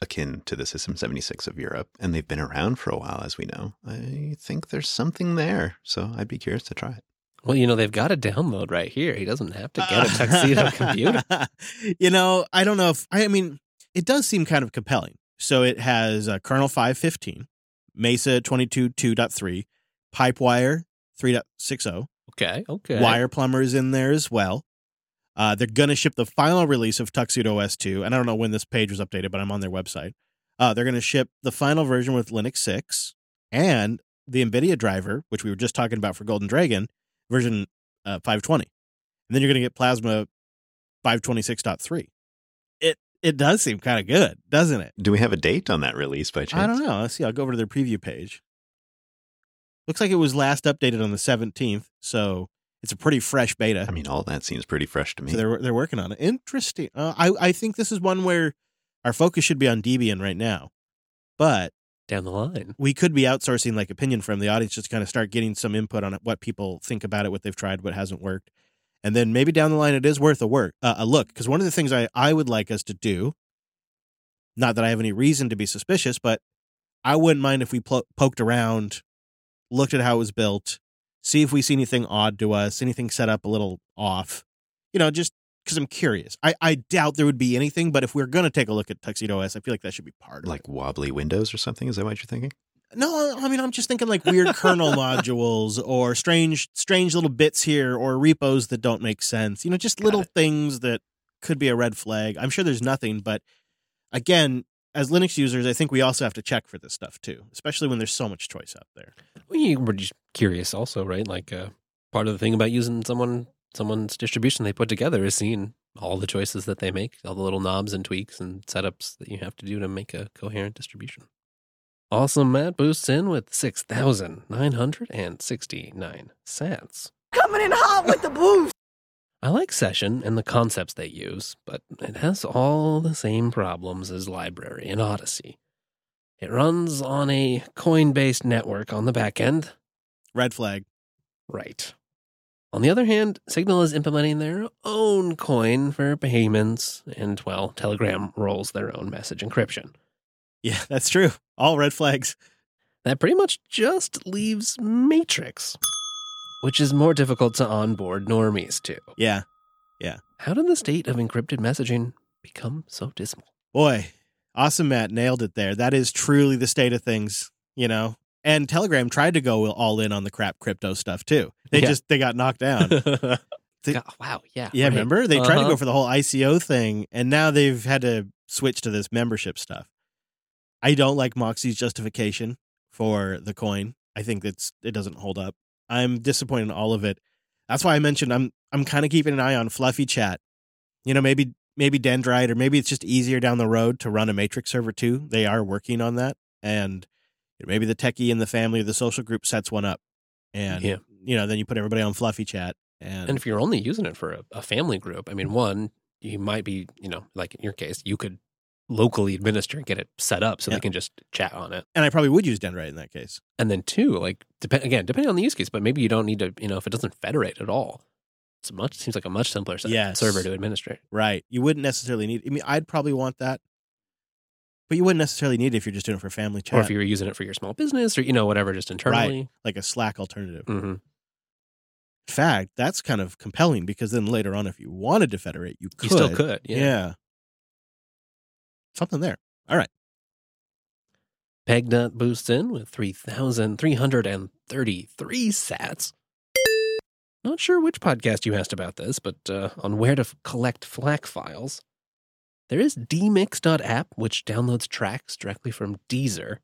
S5: akin to the System 76 of Europe and they've been around for a while, as we know, I think there's something there. So I'd be curious to try it.
S3: Well, you know, they've got a download right here. He doesn't have to get a tuxedo computer. [laughs]
S4: You know, I don't know if, I mean, it does seem kind of compelling. So it has uh, kernel 515, Mesa 22.2.3, Pipewire 3.60,
S3: Okay, okay.
S4: Wire Plumber is in there as well. Uh, they're going to ship the final release of Tuxedo OS 2. And I don't know when this page was updated, but I'm on their website. Uh, they're going to ship the final version with Linux 6 and the NVIDIA driver, which we were just talking about for Golden Dragon, version uh, 520. And then you're going to get Plasma 526.3. It it does seem kind of good, doesn't it?
S5: Do we have a date on that release by chance?
S4: I don't know. Let's see. I'll go over to their preview page. Looks like it was last updated on the 17th, so it's a pretty fresh beta.
S5: I mean, all that seems pretty fresh to me.
S4: So they're they're working on it. Interesting. Uh, I I think this is one where our focus should be on Debian right now, but
S3: Down the line.
S4: we could be outsourcing like opinion from the audience, just kind of start getting some input on what people think about it, what they've tried, what hasn't worked, and then maybe down the line it is worth a work uh, a look. Because one of the things I I would like us to do, not that I have any reason to be suspicious, but I wouldn't mind if we poked around, looked at how it was built, see if we see anything odd to us, anything set up a little off. You know, just because I'm curious. I, I doubt there would be anything, but if we're going to take a look at Tuxedo OS, I feel like that should be part of
S5: like wobbly windows or something? Is that what you're thinking?
S4: It. No, I mean, I'm just thinking like weird kernel [laughs] modules or strange, strange little bits here or repos that don't make sense. You know, just little things that could be a red flag. I'm sure there's nothing, but again, as Linux users, I think we also have to check for this stuff too, especially when there's so much choice out there.
S3: We were just curious, also, right? Like uh, part of the thing about using someone someone's distribution they put together is seeing all the choices that they make, all the little knobs and tweaks and setups that you have to do to make a coherent distribution. Awesome, Matt boosts in with six thousand nine hundred and sixty-nine sats.
S9: Coming in hot with the boost.
S3: I like Session and the concepts they use, but it has all the same problems as LBRY and Odysee. It runs on a coin based network on the back end.
S4: Red flag.
S3: Right. On the other hand, Signal is implementing their own coin for payments, and, well, Telegram rolls their own message encryption.
S4: Yeah, that's true. All red flags.
S3: That pretty much just leaves Matrix, which is more difficult to onboard normies to.
S4: Yeah. Yeah.
S3: How did the state of encrypted messaging become so dismal?
S4: Boy, awesome Matt nailed it there. That is truly the state of things, you know. And Telegram tried to go all in on the crap crypto stuff too. They
S3: Yeah.
S4: just they got knocked down. [laughs] The-
S3: God, wow, yeah.
S4: yeah,
S3: right.
S4: remember? They tried to
S3: Uh-huh.
S4: go for the whole ICO thing and now they've had to switch to this membership stuff. I don't like Moxie's justification for the coin. I think that's it doesn't hold up. I'm disappointed in all of it. That's why I mentioned I'm I'm kind of keeping an eye on FluffyChat. You know, maybe maybe Dendrite or maybe it's just easier down the road to run a Matrix server too. They are working on that, and maybe the techie in the family or the social group sets one up, and
S3: Yeah.
S4: you know then you put everybody on FluffyChat, and,
S3: And if you're only using it for a, a family group, I mean, mm-hmm. one, you might be, you know, like in your case, you could locally administer and get it set up so
S4: Yeah.
S3: they can just chat on it.
S4: and I probably would use Dendrite in that case.
S3: And then two, like depend again, depending on the use case, but maybe you don't need to, you know, if it doesn't federate at all, it's much seems like a much simpler
S4: Yes.
S3: server to administrate.
S4: Right. You wouldn't necessarily need. I mean, I'd probably want that, but you wouldn't necessarily need it if you're just doing it for family chat,
S3: Or if you were using it for your small business or you know whatever, just internally.
S4: like a Slack alternative.
S3: hmm
S4: In fact, that's kind of compelling because then later on, if you wanted to federate, you
S3: You
S4: could.
S3: still could, yeah.
S4: Yeah. Something there. All right.
S3: PegNut boosts in with 3,333 sats. Not sure which podcast you asked about this, but uh, on where to f- collect FLAC files. There is deemix.app, which downloads tracks directly from Deezer.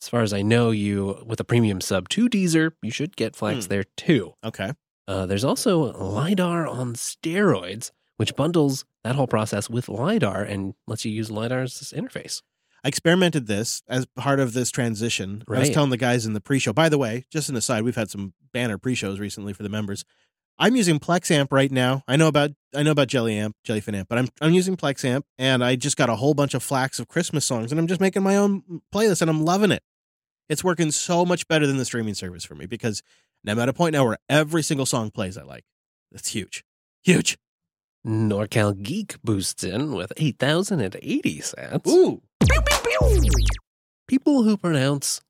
S3: As far as I know, you with a premium sub to Deezer, you should get FLACs
S4: Hmm.
S3: there too.
S4: Okay.
S3: Uh, there's also Lidarr on steroids, which bundles that whole process with Lidarr and lets you use Lidarr's interface.
S4: I experimented this as part of this transition. I was telling the guys in the pre-show. By the way, just an aside, we've had some banner pre-shows recently for the members. I'm using PlexAmp right now. I know about I know about JellyAmp, Jellyfin Amp, but I'm I'm using PlexAmp, and I just got a whole bunch of FLACs of Christmas songs, and I'm just making my own playlist, and I'm loving it. It's working so much better than the streaming service for me because I'm at a point now where every single song plays I like. That's huge, huge.
S3: NorCal Geek boosts in with 8,080 cents.
S4: Ooh,
S3: People who pronounce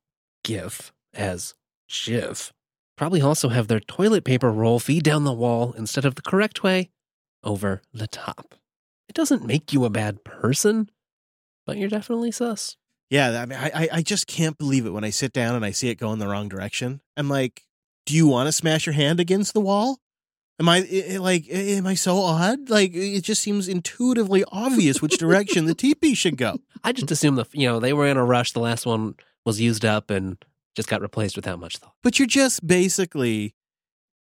S3: GIF as GIF probably also have their toilet paper roll feed down the wall instead of the correct way over the top. It doesn't make you a bad person, but you're definitely sus.
S4: Yeah, I mean, I I- I just can't believe it when I sit down and I see it going the wrong direction. I'm like, do you want to smash your hand against the wall? Am I like, am I so odd? Like, it just seems intuitively obvious which direction the teepee should go.
S3: I just assume the you know they were in a rush. The last one was used up and just got replaced without much thought.
S4: But you're just basically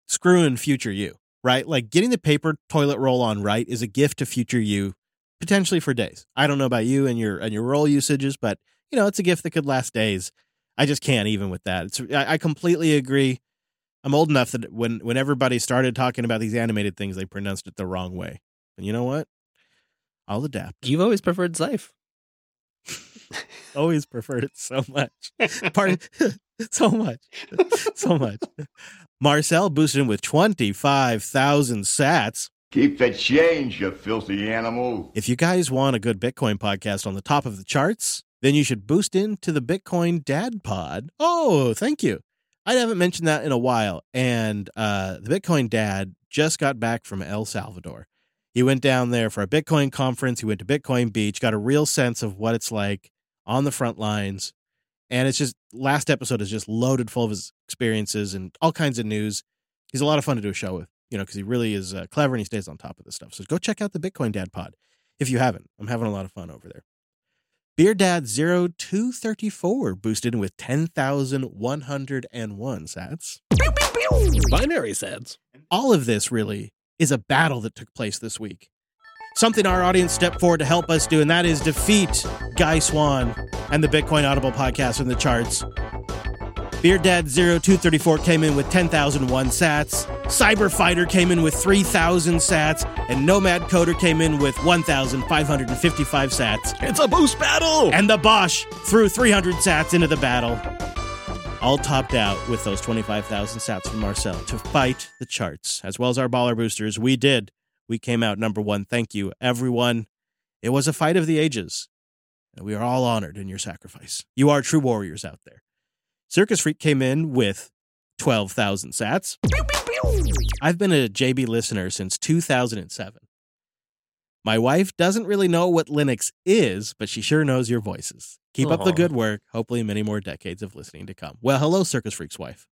S4: screwing future you, right? Like getting the paper toilet roll on right is a gift to future you, potentially for days. I don't know about you and your and your roll usages, but you know, it's a gift that could last days. I just can't even with that. It's I, I completely agree. I'm old enough that when when everybody started talking about these animated things, they pronounced it the wrong way. And you know what? I'll adapt.
S3: You've always preferred Zyfe. [laughs]
S4: Always preferred it so much. [laughs] Pardon, [laughs] so much, so much. Marcel boosted in with twenty five thousand sats.
S7: Keep the change, you filthy animal.
S4: If you guys want a good Bitcoin podcast on the top of the charts, then you should boost into the Bitcoin Dad Pod. Oh, thank you. I haven't mentioned that in a while. And uh, the Bitcoin Dad just got back from El Salvador. He went down there for a Bitcoin conference. He went to Bitcoin Beach, got a real sense of what it's like on the front lines. And it's just, last episode is just loaded full of his experiences and all kinds of news. He's a lot of fun to do a show with, you know, because he really is uh, clever and he stays on top of this stuff. So go check out the Bitcoin Dad Pod if you haven't. I'm having a lot of fun over there. Beer Dad 0234 boosted with 10,101 sats.
S3: Binary sets.
S4: All of this really is a battle that took place this week. Something our audience stepped forward to help us do, and that is defeat Guy Swan and the Bitcoin Audible podcast in the charts. Beer Dad 0234 came in with 10,001 sats. Cyber Fighter came in with 3,000 sats. And Nomad Coder came in with 1,555 sats.
S3: It's a boost battle.
S4: And the Bosch threw 300 sats into the battle. all topped out with those 25,000 sats from Marcel to fight the charts, as well as our baller boosters. We did. We came out number one. Thank you, everyone. It was a fight of the ages, and we are all honored in your sacrifice. You are true warriors out there. Circus Freak came in with 12,000 sats. I've been a JB listener since 2007. My wife doesn't really know what Linux is, but she sure knows your voices. Keep up the good work. Hopefully, many more decades of listening to come. Well, hello, Circus Freak's wife.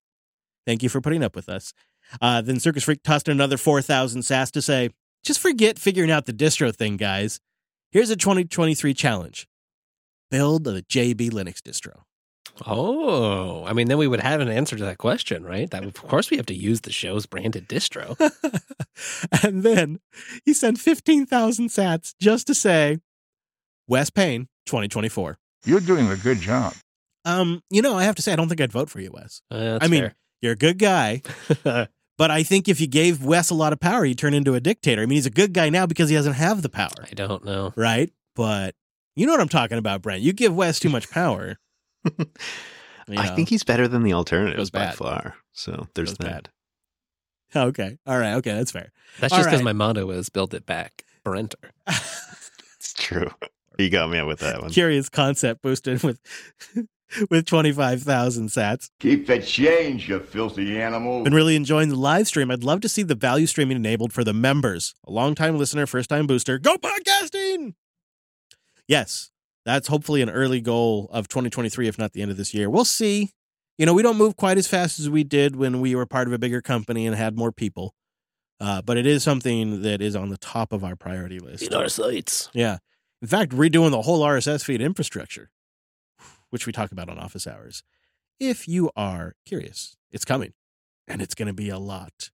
S4: Thank you for putting up with us. Uh, then Circus Freak tossed another 4,000 sass to say, just forget figuring out the distro thing, guys. Here's a 2023 challenge build a JB Linux distro.
S3: Oh, I mean, then we would have an answer to that question, right? That of course we have to use the show's branded distro. [laughs]
S4: and then he sent 15,000 sats just to say, Wes Payne, 2024.
S10: You're doing a good job.
S4: Um, you know, I have to say, I don't think I'd vote for you, Wes.
S3: Uh, that's
S4: I mean,
S3: fair.
S4: you're a good guy, [laughs] but I think if you gave Wes a lot of power, he'd turn into a dictator. I mean, he's a good guy now because he doesn't have the power,
S3: I don't know.
S4: right? But you know what I'm talking about, Brent. You give Wes too much power. You [laughs]
S5: I think he's better than the alternatives
S4: Goes
S5: by
S4: bad.
S5: far. So there's
S4: Goes
S5: that.
S4: bad. Oh, okay. All right. Okay. That's fair.
S3: That's
S4: All
S3: just because
S4: right.
S3: my motto is build it back, Brenter. [laughs]
S5: It's true. You got me with that one.
S4: Curious concept boosted with [laughs] with 25,000 sats.
S7: Keep the change, you filthy animal.
S4: Been really enjoying the live stream. I'd love to see the value streaming enabled for the members. A long time listener, first time booster. Go podcasting! Yes, that's hopefully an early goal of 2023, if not the end of this year. We'll see. You know, we don't move quite as fast as we did when we were part of a bigger company and had more people. Uh, but it is something that is on the top of our priority list.
S3: In our sights.
S4: Yeah. In fact, redoing the whole RSS feed infrastructure, which we talk about on office hours. If you are curious, it's coming and it's going to be a lot.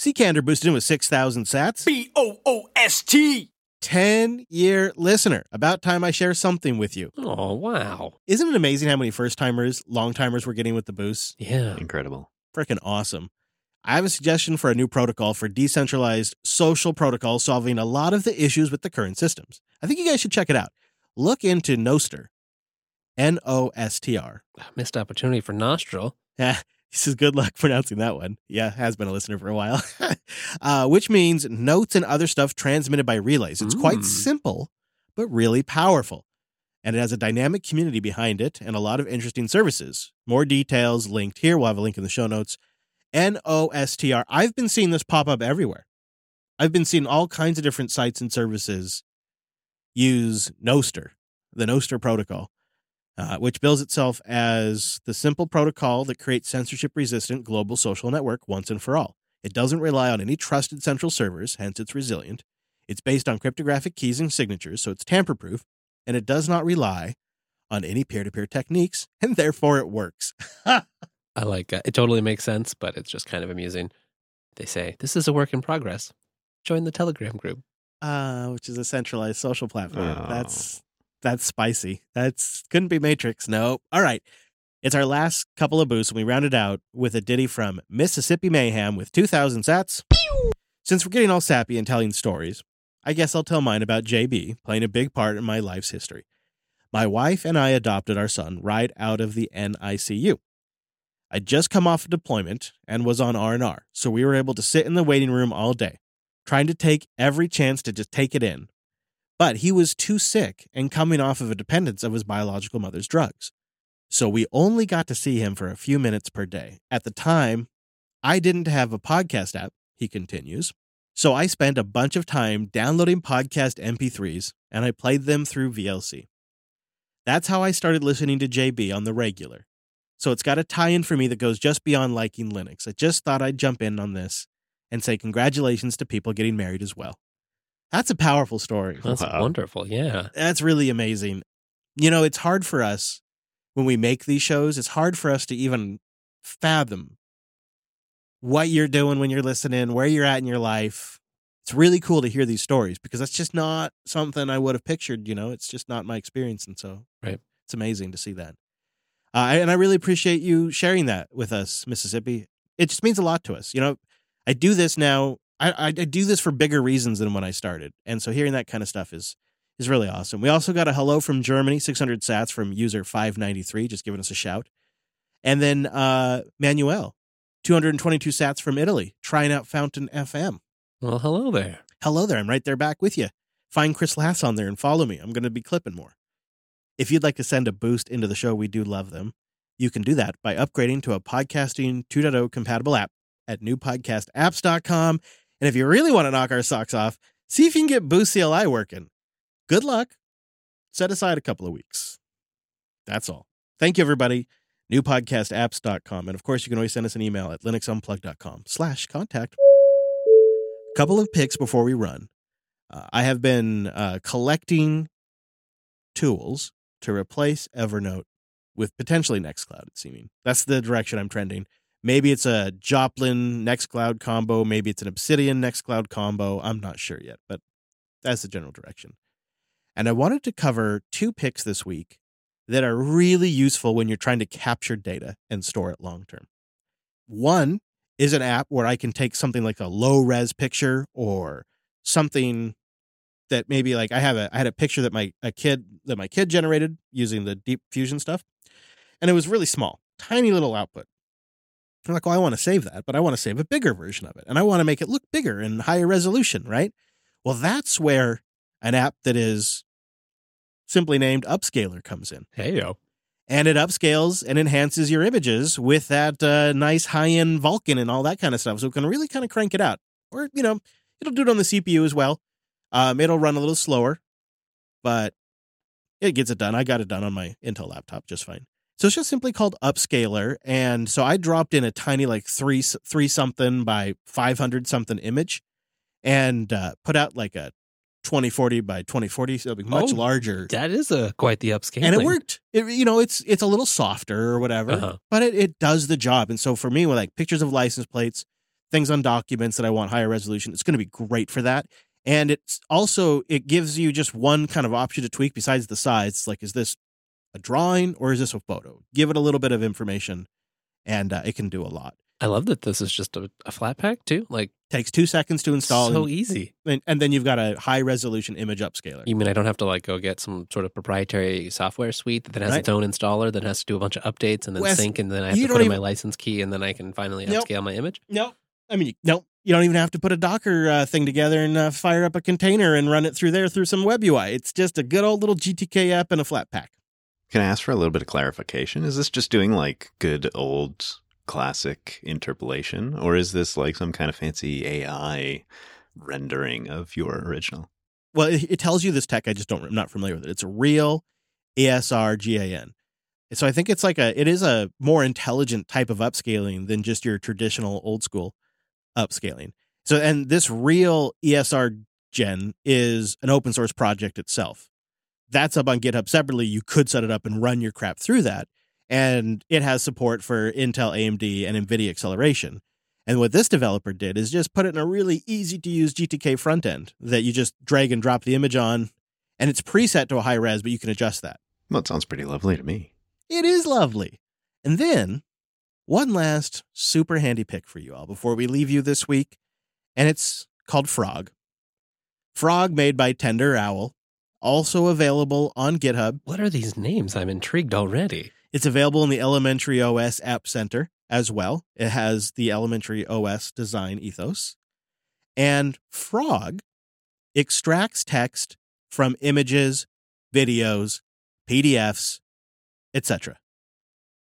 S4: Seacander boosted in with 6,000 sats.
S6: B O O S T.
S4: 10 year listener. About time I share something with you.
S3: Oh, wow.
S4: Isn't it amazing how many first timers, long timers we're getting with the boost?
S3: Yeah.
S5: Incredible.
S4: Freaking awesome. I have a suggestion for a new protocol for decentralized social protocol solving a lot of the issues with the current systems. I think you guys should check it out. Look into Nostr. N O S T R.
S3: Missed opportunity for Nostril. [laughs]
S4: He says good luck [laughs] pronouncing that one. Yeah, has been a listener for a while. [laughs] uh, which means notes and other stuff transmitted by relays. It's quite
S3: Mm.
S4: simple, but really powerful. And it has a dynamic community behind it and a lot of interesting services. More details linked here. We'll have a link in the show notes. N O S T R. I've been seeing this pop up everywhere. I've been seeing all kinds of different sites and services use Nostr, the Nostr protocol uh, which bills itself as the simple protocol that creates censorship resistant global social network once and for all. It doesn't rely on any trusted central servers, hence it's resilient. It's based on cryptographic keys and signatures, so it's tamper proof, and it does not rely on any peer to peer techniques, [laughs] and therefore it works. [laughs]
S3: I like uh, it. Totally makes sense, but it's just kind of amusing. They say this is a work in progress. Join the Telegram group.
S4: uh, which is a centralized social platform.
S5: Oh.
S4: That's that's spicy. That's couldn't be Matrix. No. All right. It's our last couple of boosts, and we round it out with a ditty from Mississippi Mayhem with 2,000 sats. Since we're getting all sappy and telling stories, I guess I'll tell mine about JB playing a big part in my life's history. My wife and I adopted our son right out of the NICU. I'd just come off a deployment and was on R&R, so we were able to sit in the waiting room all day trying to take every chance to just take it in. But he was too sick and coming off of a dependence of his biological mother's drugs. So we only got to see him for a few minutes per day. At the time, I didn't have a podcast app, he continues. So I spent a bunch of time downloading podcast MP3s and I played them through VLC. That's how I started listening to JB on the regular. So it's got a tie in for me that goes just beyond liking Linux. I just thought I'd jump in on this and say congratulations to people getting married as well. That's a powerful story.
S3: That's
S5: Wow.
S3: wonderful. Yeah.
S4: That's really amazing. You know, it's hard for us when we make these shows, it's hard for us to even fathom what you're doing when you're listening, where you're at in your life. It's really cool to hear these stories because that's just not something I would have pictured, you know, it's just not my experience. And so
S3: Right.
S4: it's amazing to see that. Uh, and I really appreciate you sharing that with us, Mississippi. It just means a lot to us. You know, I do this now. I, I, I do this for bigger reasons than when I started, and so hearing that kind of stuff is is really awesome. We also got a hello from Germany, 600 sats from user 593, just giving us a shout. And then uh, Manuel, 222 sats from Italy, trying out Fountain FM.
S3: Well, hello there.
S4: Hello there. I'm right there back with you. Find Chris Lass on there and follow me. I'm going to be clipping more. If you'd like to send a boost into the show, we do love them. You can do that by upgrading to a podcasting 2.0 compatible app at newpodcastapps.com. And if you really want to knock our socks off, see if you can get Boost CLI working. Good luck. Set aside a couple of weeks. That's all. Thank you, everybody. Newpodcastapps.com. And of course, you can always send us an email at linuxunplug.com slash contact. Couple of picks before we run. Uh, I have been uh, collecting tools to replace Evernote with potentially Nextcloud, it's seeming. That's the direction I'm trending. Maybe it's a Joplin Nextcloud combo. Maybe it's an Obsidian Nextcloud combo. I'm not sure yet, but that's the general direction. And I wanted to cover two picks this week that are really useful when you're trying to capture data and store it long term. One is an app where I can take something like a low res picture or something that maybe like I have a I had a picture that my a kid that my kid generated using the deep fusion stuff. And it was really small, tiny little output. I'm like, well, I want to save that, but I want to save a bigger version of it. And I want to make it look bigger and higher resolution, right? Well, that's where an app that is simply named Upscaler comes in.
S3: Hey, yo.
S4: And it upscales and enhances your images with that uh, nice high end Vulkan and all that kind of stuff. So it can really kind of crank it out. Or, you know, it'll do it on the CPU as well. Um, it'll run a little slower, but it gets it done. I got it done on my Intel laptop just fine. So it's just simply called Upscaler, and so I dropped in a tiny like three three something by five hundred something image, and uh, put out like a twenty forty by twenty forty, so it'll be much
S3: Oh,
S4: larger.
S3: That is a quite the upscaling.
S4: And it worked. It, you know, it's it's a little softer or whatever,
S3: Uh-huh.
S4: but it, it does the job. And so for me, with like pictures of license plates, things on documents that I want higher resolution, it's going to be great for that. And it's also it gives you just one kind of option to tweak besides the size. It's like, is this a drawing or is this a photo? Give it a little bit of information, and uh, it can do a lot.
S3: I love that this is just a, a Flatpak too. Like
S4: Takes two seconds to install,
S3: so
S4: and,
S3: easy.
S4: and, and then you've got a high resolution image upscaler.
S3: You mean I don't have to like go get some sort of proprietary software suite that has
S4: Right.
S3: its own installer that has to do a bunch of updates and then sync and then I have to put in my license key and then I can finally
S4: Nope.
S3: upscale my image?
S4: No, I mean, no, you don't even have to put a Docker uh, thing together and uh, fire up a container and run it through there through some web UI. It's just a good old little GTK app and a Flatpak.
S5: Can I ask for a little bit of clarification? Is this just doing like good old classic interpolation, or is this like some kind of fancy AI rendering of your original?
S4: Well, it, it tells you this tech. I just don't. I'm not familiar with it. It's a real ESR GAN. So I think it's like a. It is a more intelligent type of upscaling than just your traditional old school upscaling. So and this real ESR Gen is an open source project itself. That's up on GitHub separately. You could set it up and run your crap through that. And it has support for Intel, AMD, and NVIDIA acceleration. And what this developer did is just put it in a really easy to use GTK front end that you just drag and drop the image on. And it's preset to a high res, but you can adjust that.
S5: Well, it sounds pretty lovely to me.
S4: It is lovely. And then one last super handy pick for you all before we leave you this week. And it's called Frog. Frog made by Tender Owl, also available on GitHub.
S3: What are these names? I'm intrigued already.
S4: It's available in the Elementary OS App Center as well. It has the Elementary OS design ethos. And Frog extracts text from images, videos, PDFs, etc.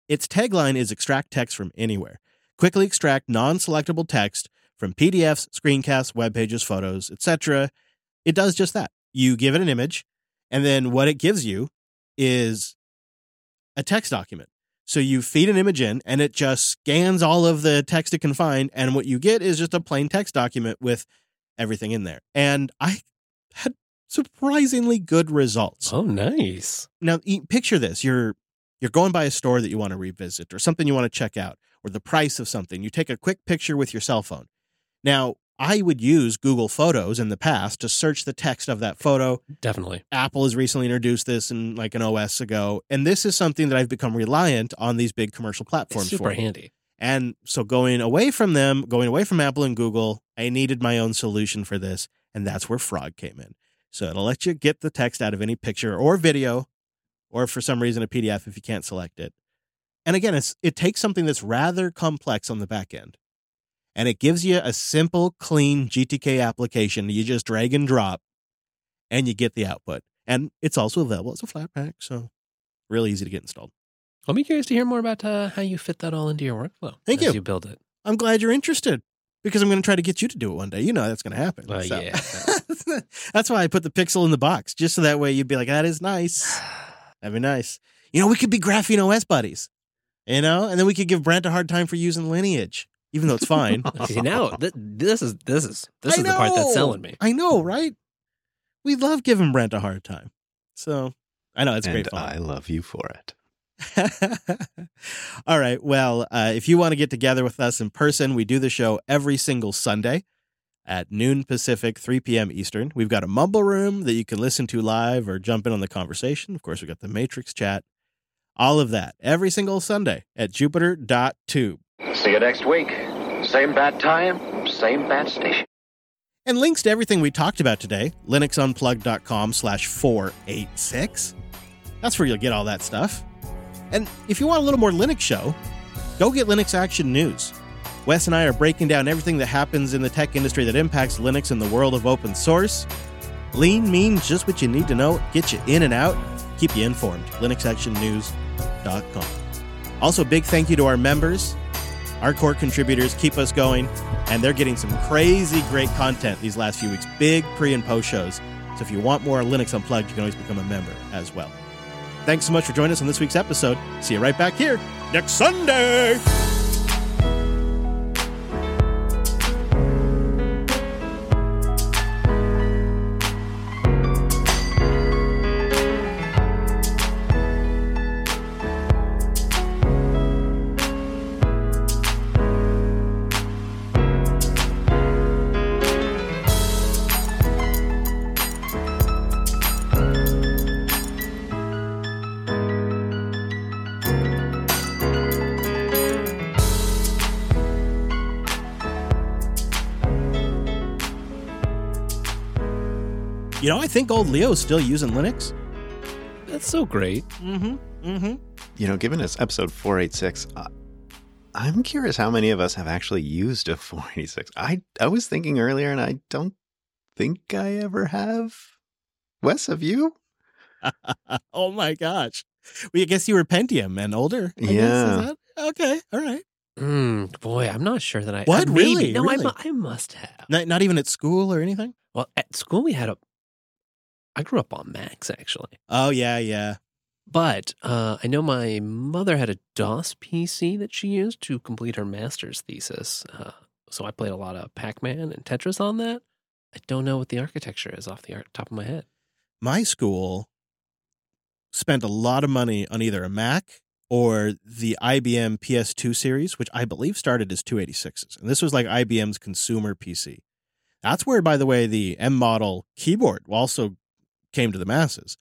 S4: Its tagline is extract text from anywhere. Quickly extract non-selectable text from PDFs, screencasts, web pages, photos, etc. It does just that. You give it an image, and then what it gives you is a text document. So you feed an image in and it just scans all of the text it can find. And what you get is just a plain text document with everything in there. And I had surprisingly good results.
S3: Oh, nice.
S4: Now picture this. You're you're going by a store that you want to revisit or something you want to check out or the price of something. You take a quick picture with your cell phone. Now, I would use Google Photos in the past to search the text of that photo
S3: Definitely.
S4: Apple has recently introduced this in like an OS ago, and this is something that I've become reliant on these big commercial
S3: It's
S4: platforms
S3: super
S4: for.
S3: handy.
S4: And so going away from them, going away from Apple and Google, I needed my own solution for this, and that's where Frog came in. So it'll let you get the text out of any picture or video, or for some reason a PDF if you can't select it. And again, it's it takes something that's rather complex on the back end, and it gives you a simple, clean GTK application. You just drag and drop, and you get the output. And it's also available as a Flatpak, so really easy to get installed.
S3: I'll be curious to hear more about uh, how you fit that all into your workflow.
S4: Thank
S3: as
S4: you.
S3: You build it.
S4: I'm glad you're interested because I'm going to try to get you to do it one day. You know that's going to happen.
S3: Uh,
S4: So-
S3: yeah. [laughs]
S4: that's why I put the pixel in the box, just so that way you'd be like, "That is nice." [sighs] That'd be nice. You know, we could be Graphene OS buddies. You know, and then we could give Brent a hard time for using Lineage, even though it's fine. [laughs]
S3: See now, th- this is this is this
S4: I
S3: is the part that's selling me.
S4: I know, right? We love giving Brent a hard time. So I know it's
S5: and
S4: great fun.
S5: I love you for it. [laughs]
S4: All right. Well, uh, if you want to get together with us in person, we do the show every single Sunday at noon Pacific, 3 p.m. Eastern. We've got a mumble room that you can listen to live or jump in on the conversation. Of course, we've got the Matrix chat. All of that every single Sunday at Jupiter jupiter.tube.
S10: See you next week. Same bad time, same bad station.
S4: And links to everything we talked about today, linuxunplugged.com slash 486. That's where you'll get all that stuff. And if you want a little more Linux show, go get Linux Action News. Wes and I are breaking down everything that happens in the tech industry that impacts Linux and the world of open source. Lean means just what you need to know, get you in and out, keep you informed. LinuxActionNews.com. Also, big thank you to our members. Our core contributors keep us going, and they're getting some crazy great content these last few weeks. Big pre and post shows. So if you want more Linux Unplugged, you can always become a member as well. Thanks so much for joining us on this week's episode. See you right back here next Sunday. You know, I think old Leo's still using Linux.
S3: That's so great.
S4: Mm-hmm. Mm-hmm.
S5: You know, given it's episode 486, uh, I'm curious how many of us have actually used a [laughs] 486. I, I was thinking earlier, and I don't think I ever have. Wes, have you? [laughs]
S4: oh my gosh. Well, I guess you were Pentium and older. I guess. Is
S5: Yeah.
S4: that- Okay. All right.
S3: Mm, boy, I'm not sure that I.
S4: What?
S3: I maybe-
S4: Really?
S3: No, I
S4: Really?
S3: mu- I must have.
S4: Not, not even at school or anything?
S3: Well, at school we had a. I grew up on Macs actually,
S4: Oh, yeah, yeah.
S3: but uh, I know my mother had a DOS PC that she used to complete her master's thesis. Uh, so I played a lot of Pac-Man and Tetris on that. I don't know what the architecture is off the top of my head.
S4: My school spent a lot of money on either a Mac or the IBM PS2 series, which I believe started as 286s. And this was like IBM's consumer PC. That's where, by the way, the M model keyboard also came to the masses.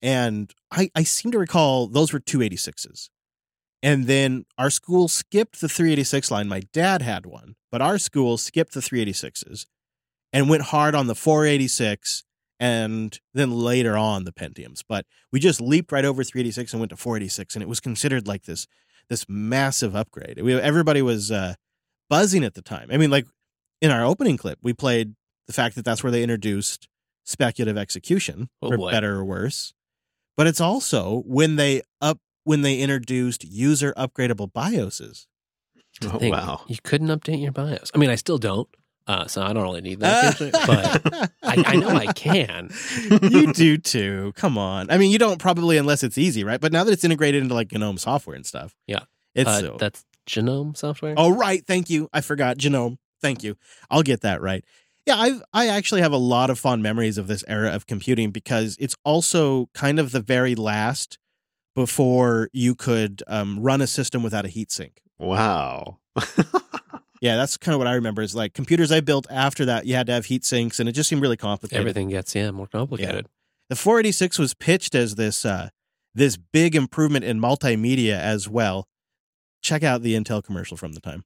S4: And I, I seem to recall those were 286s. And then our school skipped the 386 line. My dad had one, but our school skipped the 386s and went hard on the 486 and then later on the Pentiums. But we just leaped right over 386 and went to 486, and it was considered like this this massive upgrade. We, everybody was uh, buzzing at the time. I mean, like in our opening clip, we played the fact that that's where they introduced speculative execution,
S3: Oh,
S4: for
S3: boy.
S4: better or worse. But it's also when they up when they introduced user upgradable BIOSes.
S5: Oh,
S3: Thing,
S5: wow.
S3: You couldn't update your BIOS. I mean, I still don't. Uh, so I don't really need that feature, but I, I know I can. [laughs]
S4: you do too. Come on. I mean, you don't probably unless it's easy, right? But now that it's integrated into like GNOME software and stuff,
S3: Yeah.
S4: it's
S3: Uh,
S4: so.
S3: that's Genome software.
S4: Oh, right. Thank you. I forgot GNOME. Thank you. I'll get that right. Yeah, I I actually have a lot of fond memories of this era of computing because it's also kind of the very last before you could um, run a system without a heatsink.
S5: Wow. [laughs]
S4: Yeah, that's kind of what I remember. Is like computers I built after that, you had to have heat sinks, and it just seemed really complicated.
S3: Everything gets yeah more complicated.
S4: The 486 was pitched as this uh, this big improvement in multimedia as well. Check out the Intel commercial from the time.